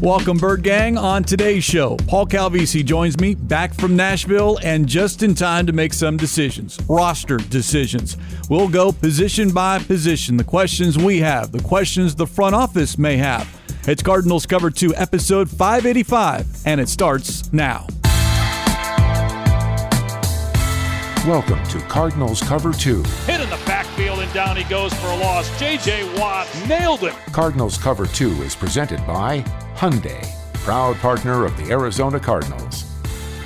Welcome, Bird Gang. On today's show, Paul Calvisi joins me back from Nashville and just in time to make some decisions, roster decisions. We'll go position by position, the questions we have, the questions the front office may have. It's Cardinals Cover 2, episode 585, and it starts now. Welcome to Cardinals Cover 2. Hit in the backfield and down he goes for a loss. J.J. Watt nailed it. Cardinals Cover 2 is presented by Hyundai, proud partner of the Arizona Cardinals,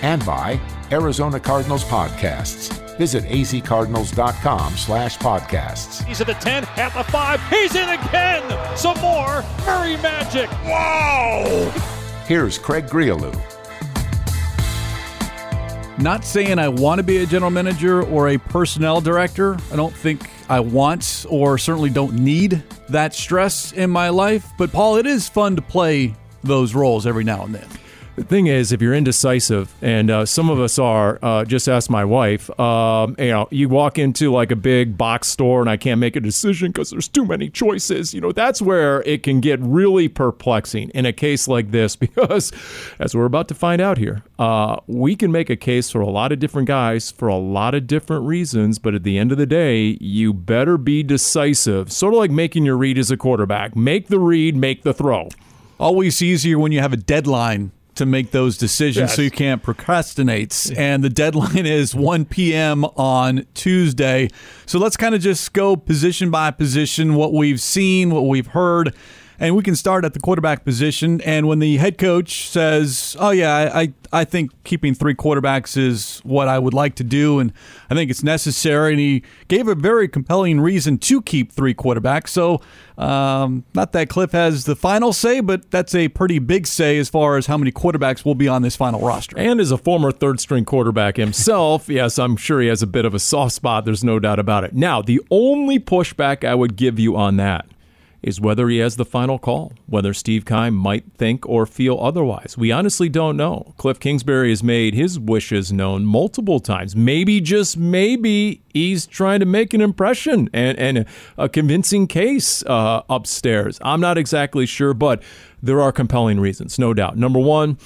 and by Arizona Cardinals Podcasts. Visit azcardinals.com slash podcasts. He's at the 10, at the 5. He's in again. Some more. Murray Magic. Wow. Here's Craig Grialou. Not saying I want to be a general manager or a personnel director. I don't think I want or certainly don't need that stress in my life. But, Paul, it is fun to play those roles every now and then. The thing is, if you're indecisive, and uh, some of us are, uh, just ask my wife. Um, you know, you walk into like a big box store, and I can't make a decision because there's too many choices. You know, that's where it can get really perplexing in a case like this, because as we're about to find out here, uh, we can make a case for a lot of different guys for a lot of different reasons. But at the end of the day, you better be decisive. Sort of like making your read as a quarterback. Make the read, make the throw. Always easier when you have a deadline to make those decisions Yes. so you can't procrastinate. And the deadline is 1 p.m. on Tuesday. So let's kind of just go position by position, what we've seen, what we've heard. And we can start at the quarterback position. And when the head coach says, Oh, yeah, I, I, think keeping three quarterbacks is what I would like to do. And I think it's necessary. And he gave a very compelling reason to keep three quarterbacks. So, um, not that Cliff has the final say, but that's a pretty big say as far as how many quarterbacks will be on this final roster. And as a former third string quarterback himself, yes, I'm sure he has a bit of a soft spot. There's no doubt about it. Now, the only pushback I would give you on that is whether he has the final call, whether Steve Keim might think or feel otherwise. We honestly don't know. Cliff Kingsbury has made his wishes known multiple times. Maybe, just maybe, he's trying to make an impression and, and a convincing case uh, upstairs. I'm not exactly sure, but there are compelling reasons, no doubt. Number one,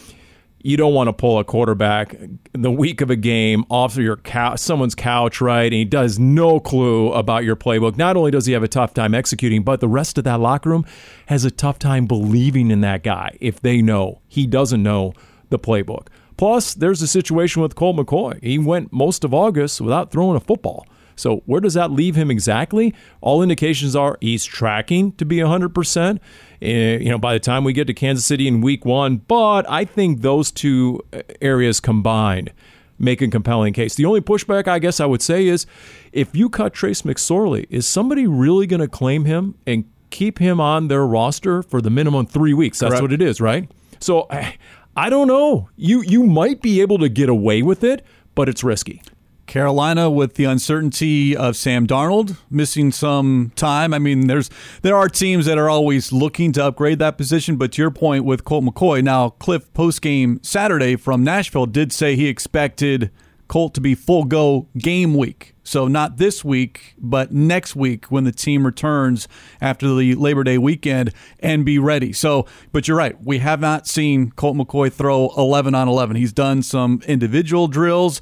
you don't want to pull a quarterback the week of a game off of your someone's couch, right? And he does no clue about your playbook. Not only does he have a tough time executing, but the rest of that locker room has a tough time believing in that guy if they know he doesn't know the playbook. Plus, there's a situation with Colt McCoy. He went most of August without throwing a football. So where does that leave him exactly? All indications are he's tracking to be 100%. eh, you know, by the time we get to Kansas City in week 1, but I think those two eh, areas combined make a compelling case. The only pushback I guess I would say is if you cut Trace McSorley, is somebody really going to claim him and keep him on their roster for the minimum 3 weeks? That's Correct. what it is, right? So eh, I don't know. You you might be able to get away with it, but it's risky. Carolina with the uncertainty of Sam Darnold missing some time. I mean, there's there are teams that are always looking to upgrade that position, but to your point with Colt McCoy, now Cliff postgame Saturday from Nashville did say he expected Colt to be full go game week. So not this week, but next week when the team returns after the Labor Day weekend and be ready. So, but you're right. We have not seen Colt McCoy throw 11 on 11. He's done some individual drills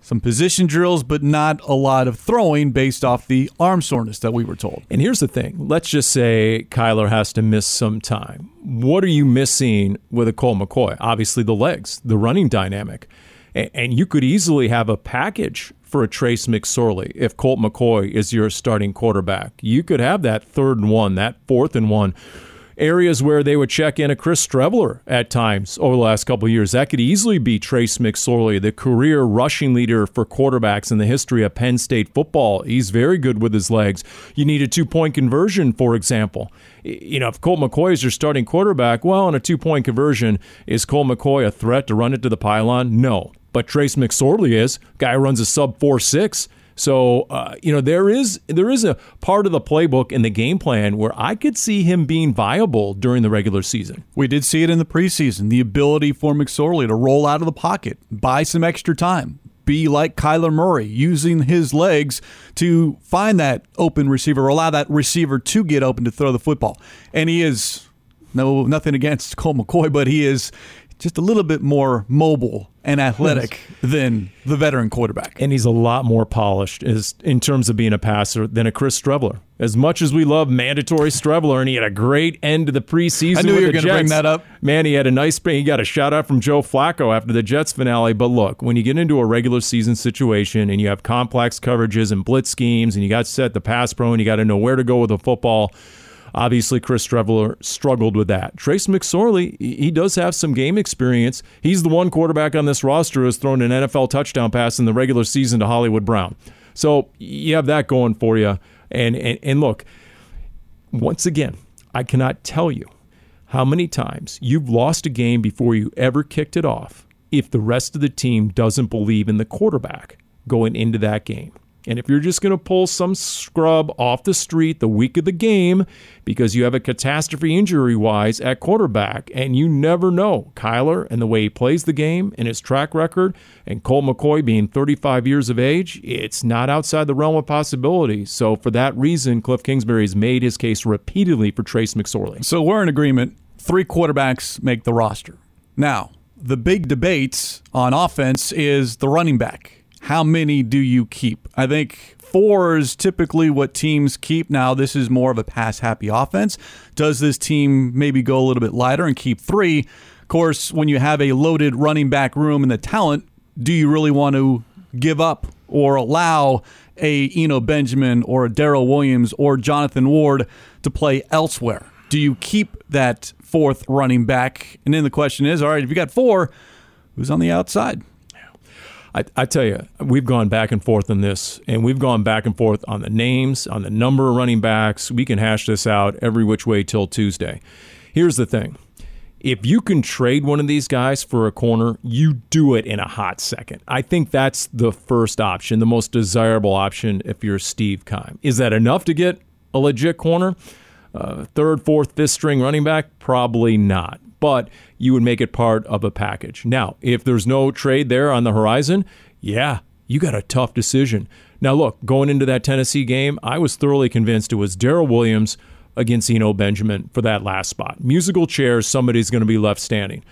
some position drills, but not a lot of throwing based off the arm soreness that we were told. And here's the thing let's just say Kyler has to miss some time. What are you missing with a Colt McCoy? Obviously, the legs, the running dynamic. And you could easily have a package for a Trace McSorley if Colt McCoy is your starting quarterback. You could have that third and one, that fourth and one. Areas where they would check in a Chris Streveler at times over the last couple of years. That could easily be Trace McSorley, the career rushing leader for quarterbacks in the history of Penn State football. He's very good with his legs. You need a two point conversion, for example. You know, if Colt McCoy is your starting quarterback, well, on a two point conversion, is Colt McCoy a threat to run it to the pylon? No. But Trace McSorley is. Guy runs a sub 4 6. So uh, you know there is there is a part of the playbook and the game plan where I could see him being viable during the regular season. We did see it in the preseason the ability for McSorley to roll out of the pocket, buy some extra time, be like Kyler Murray, using his legs to find that open receiver, or allow that receiver to get open to throw the football. And he is No, nothing against Colt McCoy, but he is just a little bit more mobile and athletic than the veteran quarterback. And he's a lot more polished as, in terms of being a passer than a Chris Streveler. As much as we love mandatory Streveler, and he had a great end to the preseason. I knew with you were going to bring that up. Man, he had a nice. He got a shout out from Joe Flacco after the Jets finale. But look, when you get into a regular season situation and you have complex coverages and blitz schemes, and you got to set the pass pro, and you got to know where to go with the football. Obviously, Chris Streveler struggled with that. Trace McSorley, he does have some game experience. He's the one quarterback on this roster who has thrown an NFL touchdown pass in the regular season to Hollywood Brown. So you have that going for you. And and, and look, once again, I cannot tell you how many times you've lost a game before you ever kicked it off if the rest of the team doesn't believe in the quarterback going into that game. And if you're just going to pull some scrub off the street the week of the game because you have a catastrophe injury wise at quarterback, and you never know Kyler and the way he plays the game and his track record, and Colt McCoy being 35 years of age, it's not outside the realm of possibility. So, for that reason, Cliff Kingsbury has made his case repeatedly for Trace McSorley. So we're in agreement. Three quarterbacks make the roster. Now, the big debate on offense is the running back. How many do you keep? I think four is typically what teams keep. Now, this is more of a pass happy offense. Does this team maybe go a little bit lighter and keep three? Of course, when you have a loaded running back room and the talent, do you really want to give up or allow a Eno Benjamin or a Darrel Williams or Jonathan Ward to play elsewhere? Do you keep that fourth running back? And then the question is, all right, if you got four, who's on the outside? I, I tell you, we've gone back and forth on this, and we've gone back and forth on the names, on the number of running backs. We can hash this out every which way till Tuesday. Here's the thing if you can trade one of these guys for a corner, you do it in a hot second. I think that's the first option, the most desirable option if you're Steve Keim. Is that enough to get a legit corner? Uh, third, fourth, fifth string running back? Probably not. But you would make it part of a package. Now, if there's no trade there on the horizon, yeah, you got a tough decision. Now, look, going into that Tennessee game, I was thoroughly convinced it was Darrel Williams against Eno Benjamin for that last spot. Musical chairs, somebody's going to be left standing.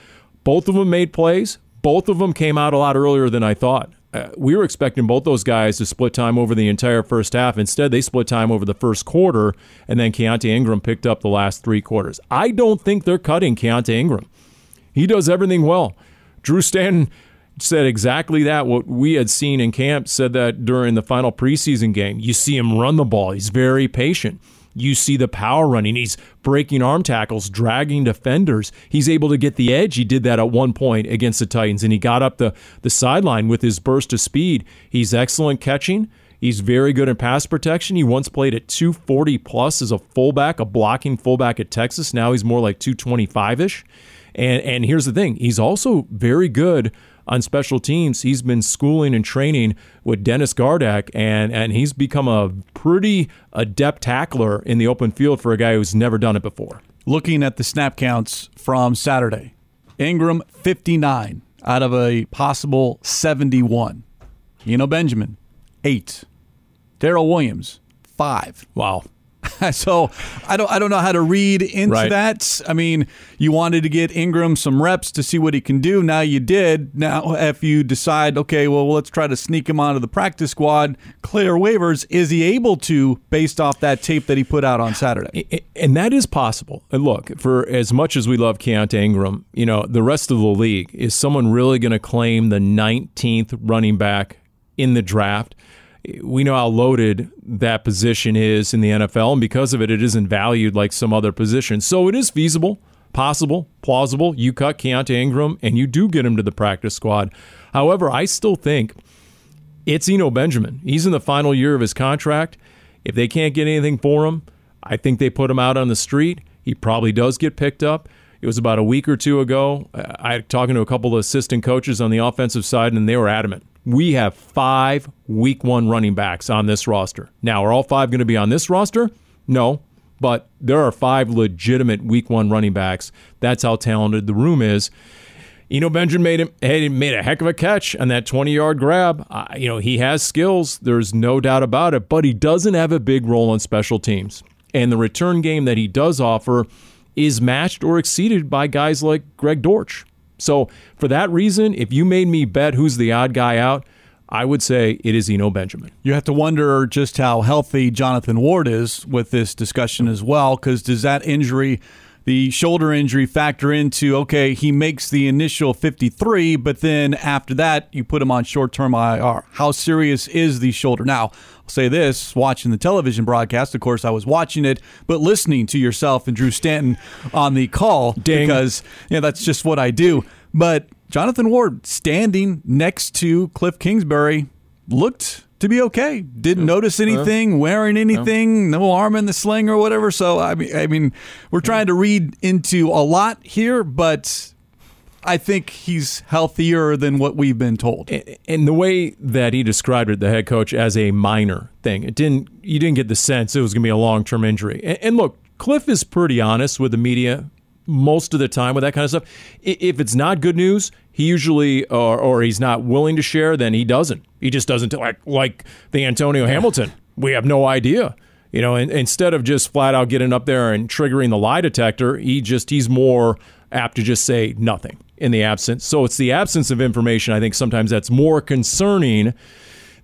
Both of them made plays. Both of them came out a lot earlier than I thought. Uh, we were expecting both those guys to split time over the entire first half. Instead, they split time over the first quarter, and then Keaontay Ingram picked up the last three quarters. I don't think they're cutting Keaontay Ingram. He does everything well. Drew Stanton said exactly that. What we had seen in camp said that during the final preseason game. You see him run the ball. He's very patient. You see the power running. He's breaking arm tackles, dragging defenders. He's able to get the edge. He did that at one point against the Titans, and he got up the, the sideline with his burst of speed. He's excellent catching. He's very good in pass protection. He once played at 240 plus as a fullback, a blocking fullback at Texas. Now he's more like 225 ish. And and here's the thing, he's also very good on special teams. He's been schooling and training with Dennis Gardeck, and and he's become a pretty adept tackler in the open field for a guy who's never done it before. Looking at the snap counts from Saturday, Ingram 59 out of a possible 71. You know Benjamin 8. Darrel Williams 5. Wow. so I don't I don't know how to read into Right. that. I mean, you wanted to get Ingram some reps to see what he can do. Now you did. Now if you decide, okay, well let's try to sneak him onto the practice squad, clear waivers, is he able to based off that tape that he put out on Saturday? And that is possible. And look, for as much as we love Keaontay Ingram, you know, the rest of the league, is someone really going to claim the 19th running back in the draft? We know how loaded that position is in the NFL, and because of it, it isn't valued like some other positions. So it is feasible, possible, plausible. You cut Keaontay Ingram and you do get him to the practice squad. However, I still think it's Eno Benjamin. He's in the final year of his contract. If they can't get anything for him, I think they put him out on the street. He probably does get picked up. It was about a week or two ago. Uh, I I talking to a couple of assistant coaches on the offensive side, and they were adamant. We have five week one running backs on this roster. Now, are all five going to be on this roster? No, but there are five legitimate week one running backs. That's how talented the room is. Eno Benjamin made him made a heck of a catch on that 20 yard grab. Uh, you know, he has skills. There's no doubt about it, but he doesn't have a big role on special teams. And the return game that he does offer is matched or exceeded by guys like Greg Dortch. So for that reason, if you made me bet who's the odd guy out, I would say it is Eno Benjamin. You have to wonder just how healthy Jonathan Ward is with this discussion as well, because does that injury, the shoulder injury, factor into, okay, he makes the initial 53, but then after that, you put him on short term IR. How serious is the shoulder? Now, I'll say this watching the television broadcast, of course, I was watching it, but listening to yourself and Drew Stanton on the call because yeah, that's just what I do. But Jonathan Ward standing next to Cliff Kingsbury looked to be okay. Didn't notice anything, wearing anything, no arm in the sling or whatever. So I mean, I mean, we're trying to read into a lot here, but I think he's healthier than what we've been told. And the way that he described it, the head coach, as a minor thing, it didn't. You didn't get the sense it was going to be a long term injury. And look, Cliff is pretty honest with the media most of the time with that kind of stuff. If it's not good news, he usually or, or he's not willing to share, then he doesn't. He just doesn't like like the Antonio Hamilton. We have no idea. You know, and, instead of just flat out getting up there and triggering the lie detector, he just he's more apt to just say nothing in the absence. So it's the absence of information. I think sometimes that's more concerning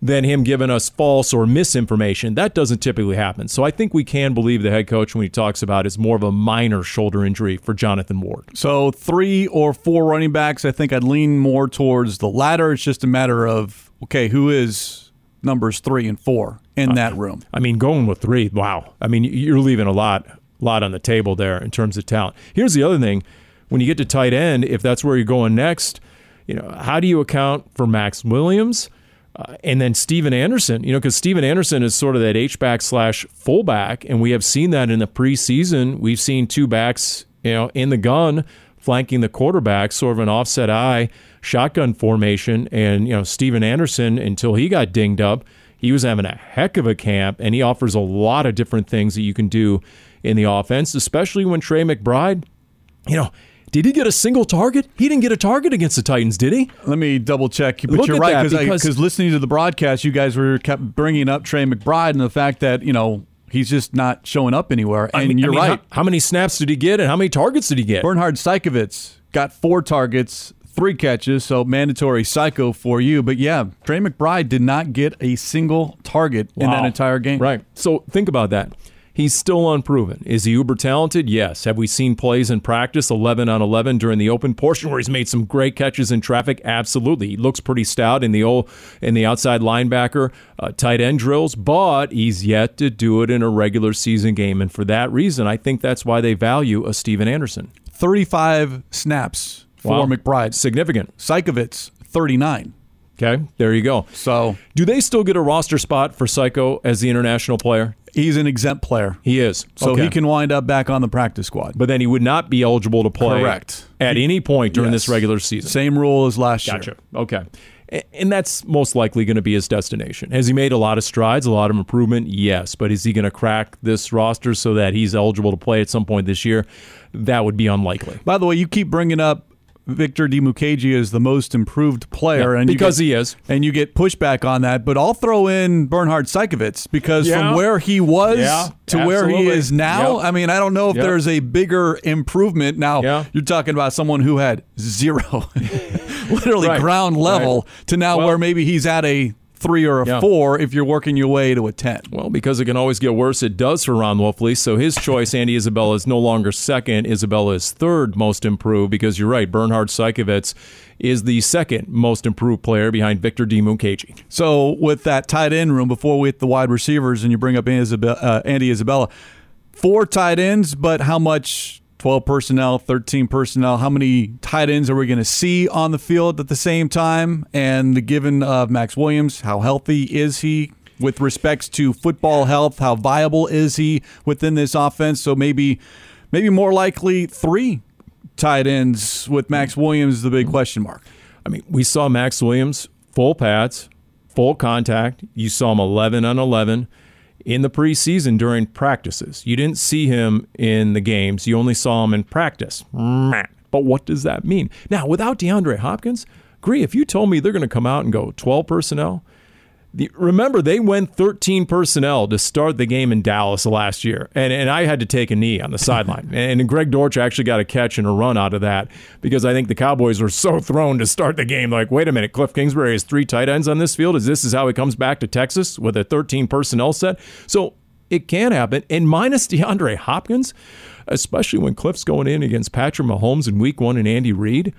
than him giving us false or misinformation. That doesn't typically happen. So I think we can believe the head coach when he talks about it's more of a minor shoulder injury for Jonathan Ward. So three or four running backs, I think I'd lean more towards the latter. It's just a matter of okay, who is numbers three and four in uh, that room? I mean, going with three, wow. I mean, you're leaving a lot, lot on the table there in terms of talent. Here's the other thing: when you get to tight end, if that's where you're going next, you know, how do you account for Maxx Williams? Uh, and then Stephen Anderson, you know, because Stephen Anderson is sort of that H back slash fullback, and we have seen that in the preseason. We've seen two backs, you know, in the gun flanking the quarterback, sort of an offset eye shotgun formation. And you know, Stephen Anderson, until he got dinged up, he was having a heck of a camp, and he offers a lot of different things that you can do in the offense, especially when Trey McBride, you know. Did he get a single target? He didn't get a target against the Titans, did he? Let me double check. But Look you're right because- because listening to the broadcast, you guys were kept bringing up Trey McBride and the fact that you know he's just not showing up anywhere. And I mean- you're mean, right. How, how many snaps did he get, and how many targets did he get? Bernhard Seikovits got four targets, three catches, so mandatory psycho for you. But yeah, Trey McBride did not get a single target in that entire game. Right. So think about that. He's still unproven. Is he uber talented? Yes. Have we seen plays in practice 11 on 11 during the open portion where he's made some great catches in traffic? Absolutely. He looks pretty stout in the old in the outside linebacker uh, tight end drills, but he's yet to do it in a regular season game. And for that reason, I think that's why they value a Stephen Anderson. 35 snaps for Wow. McBride. Significant. Seikovits, 39. Okay. There you go. So Do they still get a roster spot for Psycho as the international player? he's an exempt player. He is. So Okay. he can wind up back on the practice squad. but then he would not be eligible to play Correct. at any point during Yes. this regular season. Same rule as last Gotcha. year. Gotcha. Okay. And that's most likely going to be his destination. Has he made a lot of strides, a lot of improvement? Yes. But is he going to crack this roster so that he's eligible to play at some point this year? That would be unlikely. By the way, you keep bringing up Victor Dimukeje is the most improved player, Yeah, and because get- he is. and you get pushback on that. But I'll throw in Bernhard Seikovits because Yeah. from where he was Yeah, to where he is now, Yep. I mean, I don't know if Yep. there's a bigger improvement. Now you're talking about someone who had zero, literally Right. ground level, to now Well- where maybe he's at a three or a Yeah. four if you're working your way to a ten. Well, because it can always get worse, it does for Ron Wolfley. So his choice, Andy Isabella, is no longer second. Isabella is third most improved because you're right. Bernhard Seikovits is the second most improved player behind Victor Dimukeje. So with that tight end room, before we hit the wide receivers, and you bring up Andy Isabella, uh, Andy Isabella, four tight ends, but how much? 12 personnel, 13 personnel. How many tight ends are we going to see on the field at the same time? And the given of Maxx Williams, how healthy is he with respects to football health? How viable is he within this offense? So maybe, maybe more likely three tight ends with Maxx mm. Williams, the big mm. question mark. I mean, we saw Maxx Williams full pads, full contact. You saw him 11 on 11 in the preseason during practices. You didn't see him in the games, you only saw him in practice. But what does that mean? Now, without DeAndre Hopkins, agree, if you told me they're going to come out and go 12 personnel, The, remember, they went 13 personnel to start the game in Dallas last year, and, and I had to take a knee on the sideline. and Greg Dortch actually got a catch and a run out of that because I think the Cowboys were so thrown to start the game. Like, wait a minute, Cliff Kingsbury has three tight ends on this field. Is this is how he comes back to Texas with a 13 personnel set? So it can happen. And minus DeAndre Hopkins, especially when Cliff's going in against Patrick Mahomes in Week One and Andy Reid.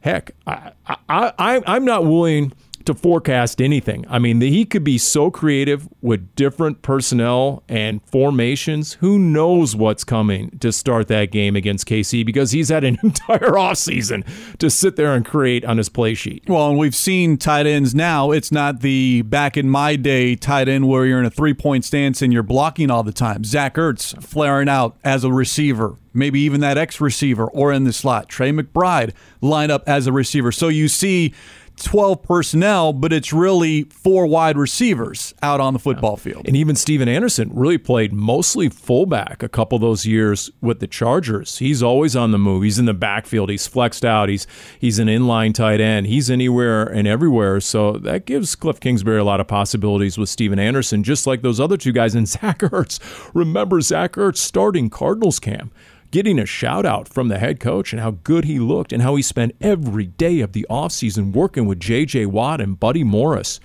Heck, I, I, I I'm not willing to forecast anything. I mean, he could be so creative with different personnel and formations. Who knows what's coming to start that game against KC because he's had an entire offseason to sit there and create on his play sheet. Well, and we've seen tight ends now. It's not the back in my day tight end where you're in a three point stance and you're blocking all the time. Zach Ertz flaring out as a receiver maybe even that X receiver or in the slot. Trey McBride line up as a receiver. So you see 12 personnel, but it's really four wide receivers out on the football field. And even Stephen Anderson really played mostly fullback a couple of those years with the Chargers. He's always on the move. He's in the backfield. He's flexed out. He's he's an inline tight end. He's anywhere and everywhere. So that gives Cliff Kingsbury a lot of possibilities with Stephen Anderson, just like those other two guys. And Zach Ertz. Remember Zach Ertz starting Cardinals camp getting a shout out from the head coach and how good he looked and how he spent every day of the offseason working with J.J. Watt and Buddy Morris.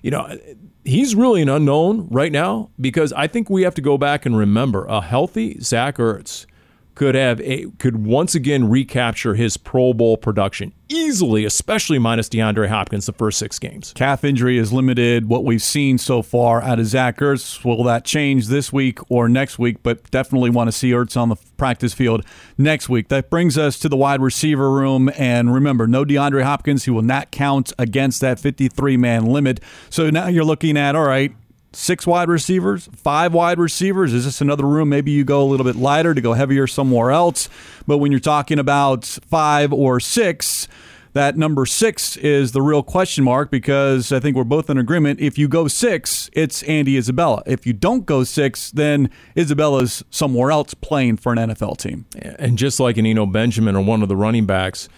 You know, he's really an unknown right now because I think we have to go back and remember a healthy Zach Ertz could have a, could once again recapture his Pro Bowl production easily, especially minus DeAndre Hopkins the first six games. Calf injury is limited what we've seen so far out of Zach Ertz. Will that change this week or next week? But definitely want to see Ertz on the practice field next week. That brings us to the wide receiver room. And remember, no DeAndre Hopkins. He will not count against that 53 man limit. So now you're looking at, all right, six wide receivers, five wide receivers? Is this another room? Maybe you go a little bit lighter to go heavier somewhere else. But when you're talking about five or six, that number six is the real question mark because I think we're both in agreement. If you go six, it's Andy Isabella. If you don't go six, then Isabella's somewhere else playing for an NFL team. And just like an Eno Benjamin or one of the running backs,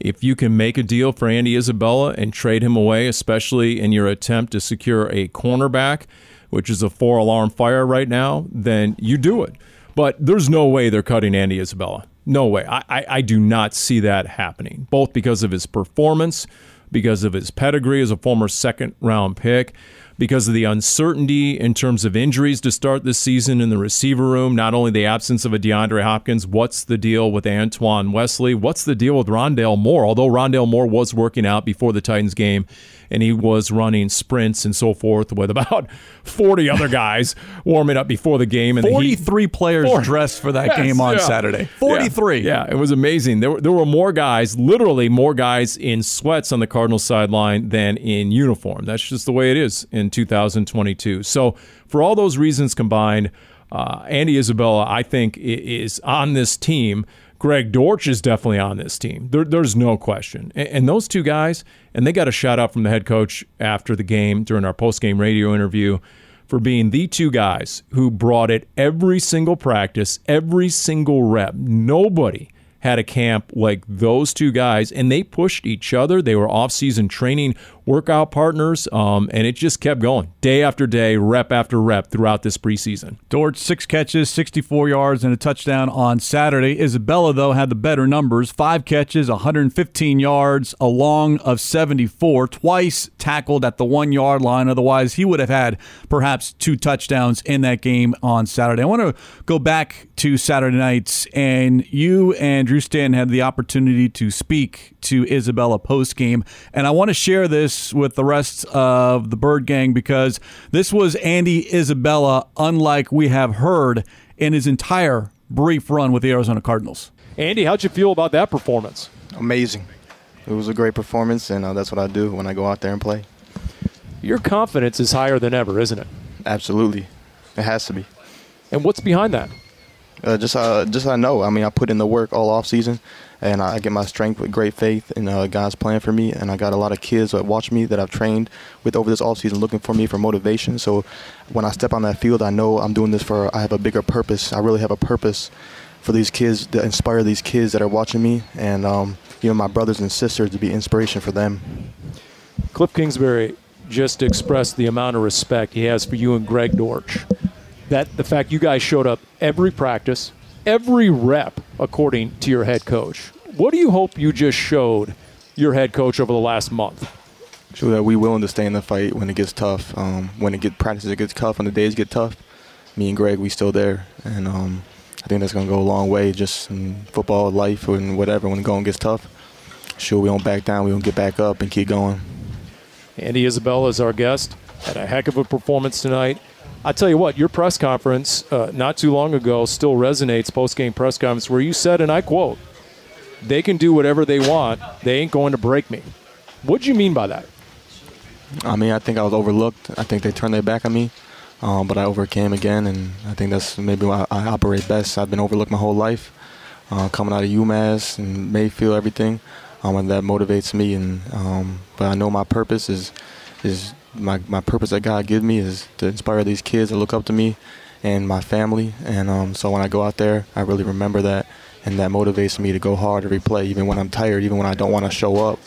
if you can make a deal for Andy Isabella and trade him away, especially in your attempt to secure a cornerback, which is a four alarm fire right now, then you do it. But there's no way they're cutting Andy Isabella. No way. I, I, I do not see that happening, both because of his performance, because of his pedigree as a former second round pick because of the uncertainty in terms of injuries to start this season in the receiver room. Not only the absence of a DeAndre Hopkins, what's the deal with Antoine Wesley? What's the deal with Rondale Moore? Although Rondale Moore was working out before the Titans game and he was running sprints and so forth with about 40 other guys warming up before the game. And 43 the players Four. dressed for that yes, game on yeah. Saturday. 43. Yeah, yeah, it was amazing. There, there were more guys, literally more guys in sweats on the Cardinals sideline than in uniform. That's just the way it is in 2022. So, for all those reasons combined, uh, Andy Isabella, I think, is on this team Greg Dortch is definitely on this team. There, there's no question. And, and, those two guys, and they got a shout out from the head coach after the game during our post game radio interview for being the two guys who brought it every single practice, every single rep. Nobody had a camp like those two guys, and they pushed each other. They were off-season training workout partners, um, and it just kept going day after day, rep after rep throughout this preseason. Dortch, six catches, 64 yards, and a touchdown on Saturday. Isabella, though, had the better numbers five catches, 115 yards, a long of 74, twice tackled at the one yard line. Otherwise, he would have had perhaps two touchdowns in that game on Saturday. I want to go back to Saturday nights, and you and Drew Stanton had the opportunity to speak to Isabella post game, and I want to share this with the rest of the Bird Gang because this was Andy Isabella, unlike we have heard in his entire brief run with the Arizona Cardinals. Andy, how'd you feel about that performance? Amazing. It was a great performance, and uh, that's what I do when I go out there and play. Your confidence is higher than ever, isn't it? Absolutely. It has to be. And what's behind that? Uh, just, uh, just I know. I mean, I put in the work all off season, and I get my strength with great faith in uh, God's plan for me. And I got a lot of kids that watch me that I've trained with over this off season, looking for me for motivation. So when I step on that field, I know I'm doing this for. I have a bigger purpose. I really have a purpose for these kids to inspire these kids that are watching me, and um, you know my brothers and sisters to be inspiration for them. Cliff Kingsbury, just expressed the amount of respect he has for you and Greg Dortch. That the fact you guys showed up every practice, every rep, according to your head coach. What do you hope you just showed your head coach over the last month? Show that we willing to stay in the fight when it gets tough. Um, when it get practices it gets tough, when the days get tough. Me and Greg, we still there, and um, I think that's gonna go a long way, just in football, life, and whatever. When the going gets tough, sure we don't back down. We don't get back up and keep going. Andy Isabella is our guest. Had a heck of a performance tonight. I tell you what, your press conference uh, not too long ago still resonates. Post game press conference where you said, and I quote, "They can do whatever they want. They ain't going to break me." What do you mean by that? I mean, I think I was overlooked. I think they turned their back on me, um, but I overcame again, and I think that's maybe why I operate best. I've been overlooked my whole life, uh, coming out of UMass and Mayfield, everything, um, and that motivates me. And um, but I know my purpose is is my my purpose that God gives me is to inspire these kids to look up to me and my family. And um, so when I go out there, I really remember that, and that motivates me to go hard every play, even when I'm tired, even when I don't want to show up.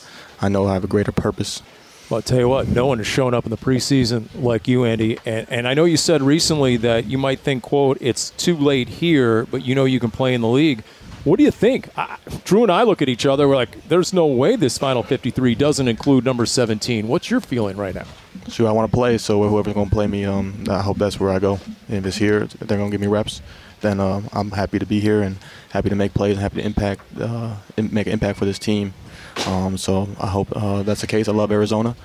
I know I have a greater purpose. Well, I'll tell you what, no one has shown up in the preseason like you, Andy. And, and I know you said recently that you might think, quote, it's too late here, but you know you can play in the league. What do you think? I, Drew and I look at each other. We're like, there's no way this final 53 doesn't include number 17. What's your feeling right now? Sure, I want to play, so whoever's going to play me, um, I hope that's where I go. And if it's here, they're going to give me reps, then uh, I'm happy to be here and happy to make plays and happy to impact, uh, make an impact for this team. Um, so I hope uh, that's the case. I love Arizona,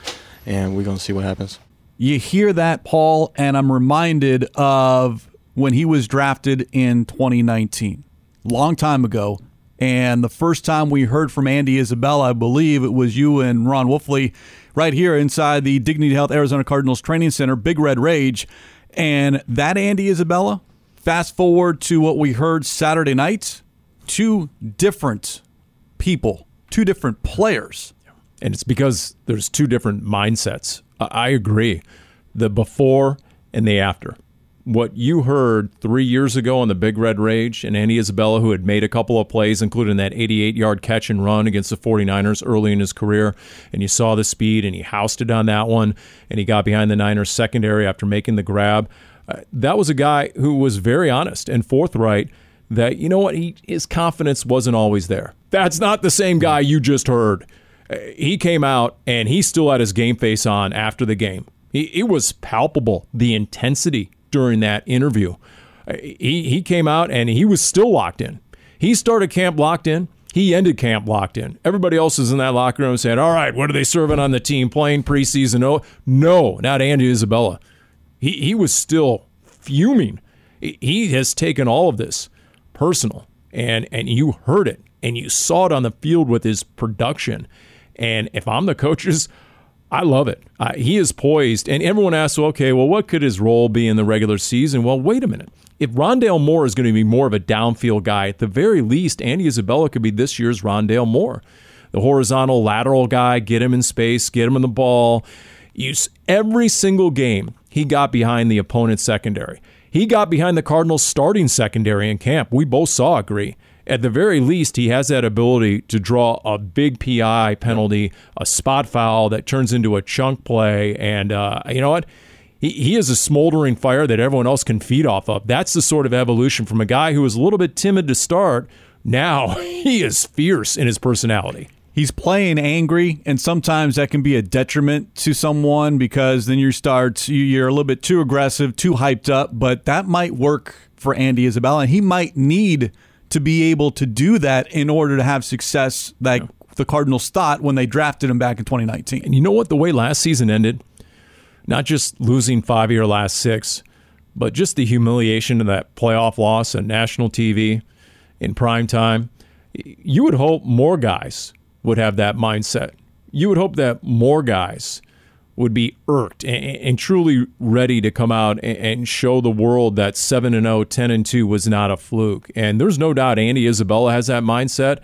and we're going to see what happens. You hear that, Paul, and I'm reminded of when he was drafted in 2019, long time ago. And the first time we heard from Andy Isabella, I believe it was you and Ron Wolfley right here inside the Dignity Health Arizona Cardinals Training Center, Big Red Rage. And that Andy Isabella, fast forward to what we heard Saturday night, two different people two different players. And it's because there's two different mindsets. I agree. The before and the after. What you heard three years ago on the Big Red Rage and Andy Isabella, who had made a couple of plays, including that 88 yard catch and run against the 49ers early in his career, and you saw the speed and he housed it on that one, and he got behind the Niners secondary after making the grab. Uh, that was a guy who was very honest and forthright that, you know what, he, his confidence wasn't always there. That's not the same guy you just heard. Uh, he came out and he still had his game face on after the game. He, it was palpable, the intensity during that interview. Uh, he, he came out and he was still locked in. He started camp locked in. He ended camp locked in. Everybody else is in that locker room saying, All right, what are they serving on the team? Playing preseason? Oh, no, not Andy Isabella. He, he was still fuming. He has taken all of this personal, and, and you heard it and you saw it on the field with his production. And if I'm the coaches, I love it. Uh, he is poised. And everyone asks, well, okay, well, what could his role be in the regular season? Well, wait a minute. If Rondale Moore is going to be more of a downfield guy, at the very least, Andy Isabella could be this year's Rondale Moore. The horizontal lateral guy, get him in space, get him in the ball. Use every single game he got behind the opponent's secondary. He got behind the Cardinals starting secondary in camp. We both saw agree at the very least, he has that ability to draw a big PI penalty, a spot foul that turns into a chunk play. And uh, you know what? He, he is a smoldering fire that everyone else can feed off of. That's the sort of evolution from a guy who was a little bit timid to start. Now he is fierce in his personality he's playing angry, and sometimes that can be a detriment to someone because then you start you're a little bit too aggressive, too hyped up. But that might work for Andy Isabella, and he might need to be able to do that in order to have success like yeah. the Cardinals thought when they drafted him back in 2019. And you know what? The way last season ended, not just losing five of your last six, but just the humiliation of that playoff loss on national TV in prime time. You would hope more guys would have that mindset. You would hope that more guys would be irked and, and, truly ready to come out and, and, show the world that 7 and 0, 10 and 2 was not a fluke. And there's no doubt Andy Isabella has that mindset.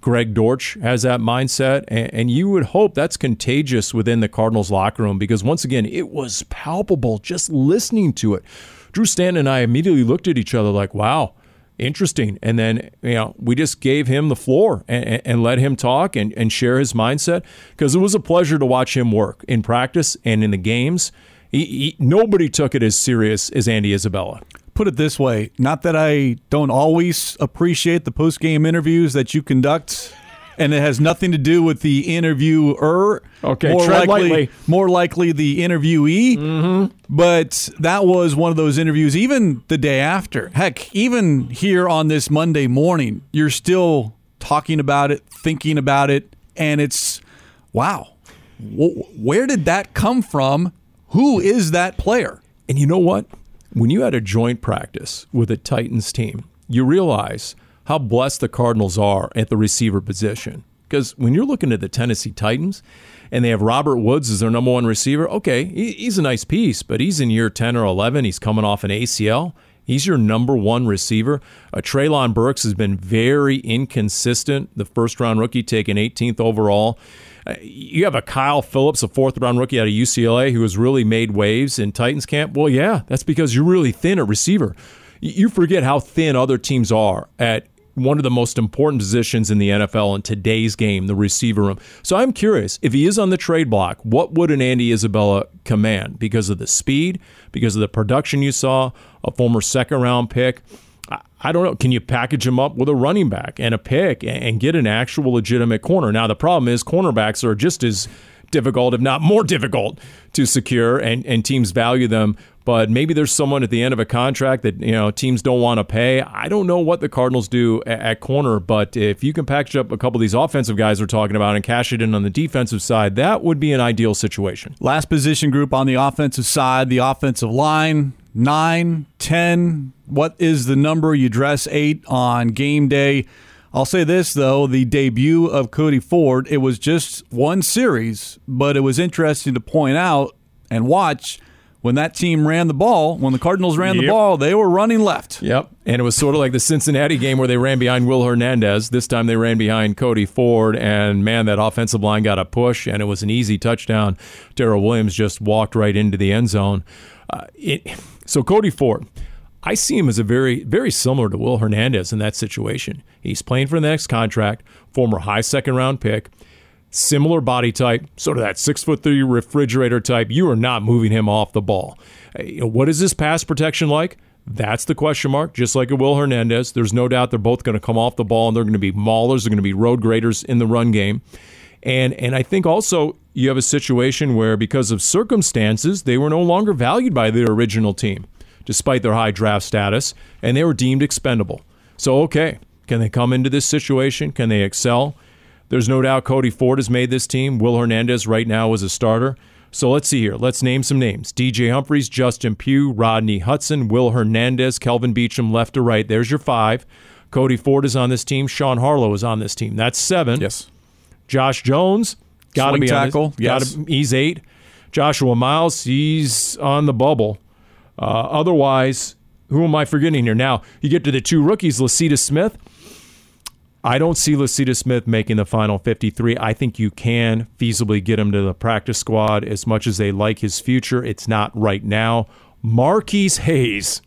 Greg Dortch has that mindset. And, and you would hope that's contagious within the Cardinals locker room because, once again, it was palpable just listening to it. Drew Stanton and I immediately looked at each other like, wow, interesting. And then, you know, we just gave him the floor and, and let him talk and, and share his mindset because it was a pleasure to watch him work in practice and in the games. He, he, nobody took it as serious as Andy Isabella. Put it this way not that I don't always appreciate the post game interviews that you conduct and it has nothing to do with the interviewer. Okay, more tread likely, lightly. more likely the interviewee. Mm-hmm. But that was one of those interviews. Even the day after, heck, even here on this Monday morning, you're still talking about it, thinking about it, and it's wow. Where did that come from? Who is that player? And you know what? When you had a joint practice with a Titans team, you realize how blessed the Cardinals are at the receiver position. Because when you're looking at the Tennessee Titans and they have Robert Woods as their number one receiver, okay, he's a nice piece, but he's in year 10 or 11. He's coming off an ACL. He's your number one receiver. Uh, Treylon Burks has been very inconsistent. The first round rookie taken 18th overall. Uh, You have a Kyle Phillips, a fourth round rookie out of UCLA, who has really made waves in Titans camp. Well, yeah, that's because you're really thin at receiver. You forget how thin other teams are at one of the most important positions in the NFL in today's game, the receiver room. So I'm curious if he is on the trade block, what would an Andy Isabella command because of the speed, because of the production you saw, a former second round pick? I- don't know. Can you package him up with a running back and a pick and get an actual legitimate corner? Now, the problem is cornerbacks are just as difficult, if not more difficult, to secure, and, and teams value them. But maybe there's someone at the end of a contract that you know teams don't want to pay. I don't know what the Cardinals do at, at corner, but if you can package up a couple of these offensive guys we're talking about and cash it in on the defensive side, that would be an ideal situation. Last position group on the offensive side, the offensive line, 9, 10. What is the number you dress 8 on game day? I'll say this, though the debut of Cody Ford, it was just one series, but it was interesting to point out and watch when that team ran the ball, when the Cardinals ran the ball, they were running left. Yep. And it was sort of like the Cincinnati game where they ran behind Will Hernandez. This time they ran behind Cody Ford. And man, that offensive line got a push, and it was an easy touchdown. Darrel Williams just walked right into the end zone. Uh, it, so Cody Ford, I see him as a very, very similar to Will Hernandez in that situation. He's playing for the next contract, former high second round pick similar body type, sort of that six foot three refrigerator type. You are not moving him off the ball. Uh, What is his pass protection like? That's the question mark. Just like a Will Hernandez, there's no doubt they're both going to come off the ball and they're going to be maulers. They're going to be road graders in the run game. And and I think also you have a situation where because of circumstances, they were no longer valued by their original team, despite their high draft status, and they were deemed expendable. So okay, can they come into this situation? Can they excel? There's no doubt Cody Ford has made this team. Will Hernandez right now is a starter. So let's see here. Let's name some names. DJ Humphries, Justin Pugh, Rodney Hudson, Will Hernandez, Kelvin Beachum, left to right. There's your five. Cody Ford is on this team. Sean Harlow is on this team. That's seven. Yes. Josh Jones, got to be tackle, On this, gotta- yes. he's eight. Joshua Miles, he's on the bubble. Uh, otherwise, who am I forgetting here? Now you get to the two rookies, Lecitus Smith. I don't see Lecitus Smith making the final 53. I think you can feasibly get him to the practice squad as much as they like his future. It's not right now. Marquis Hayes,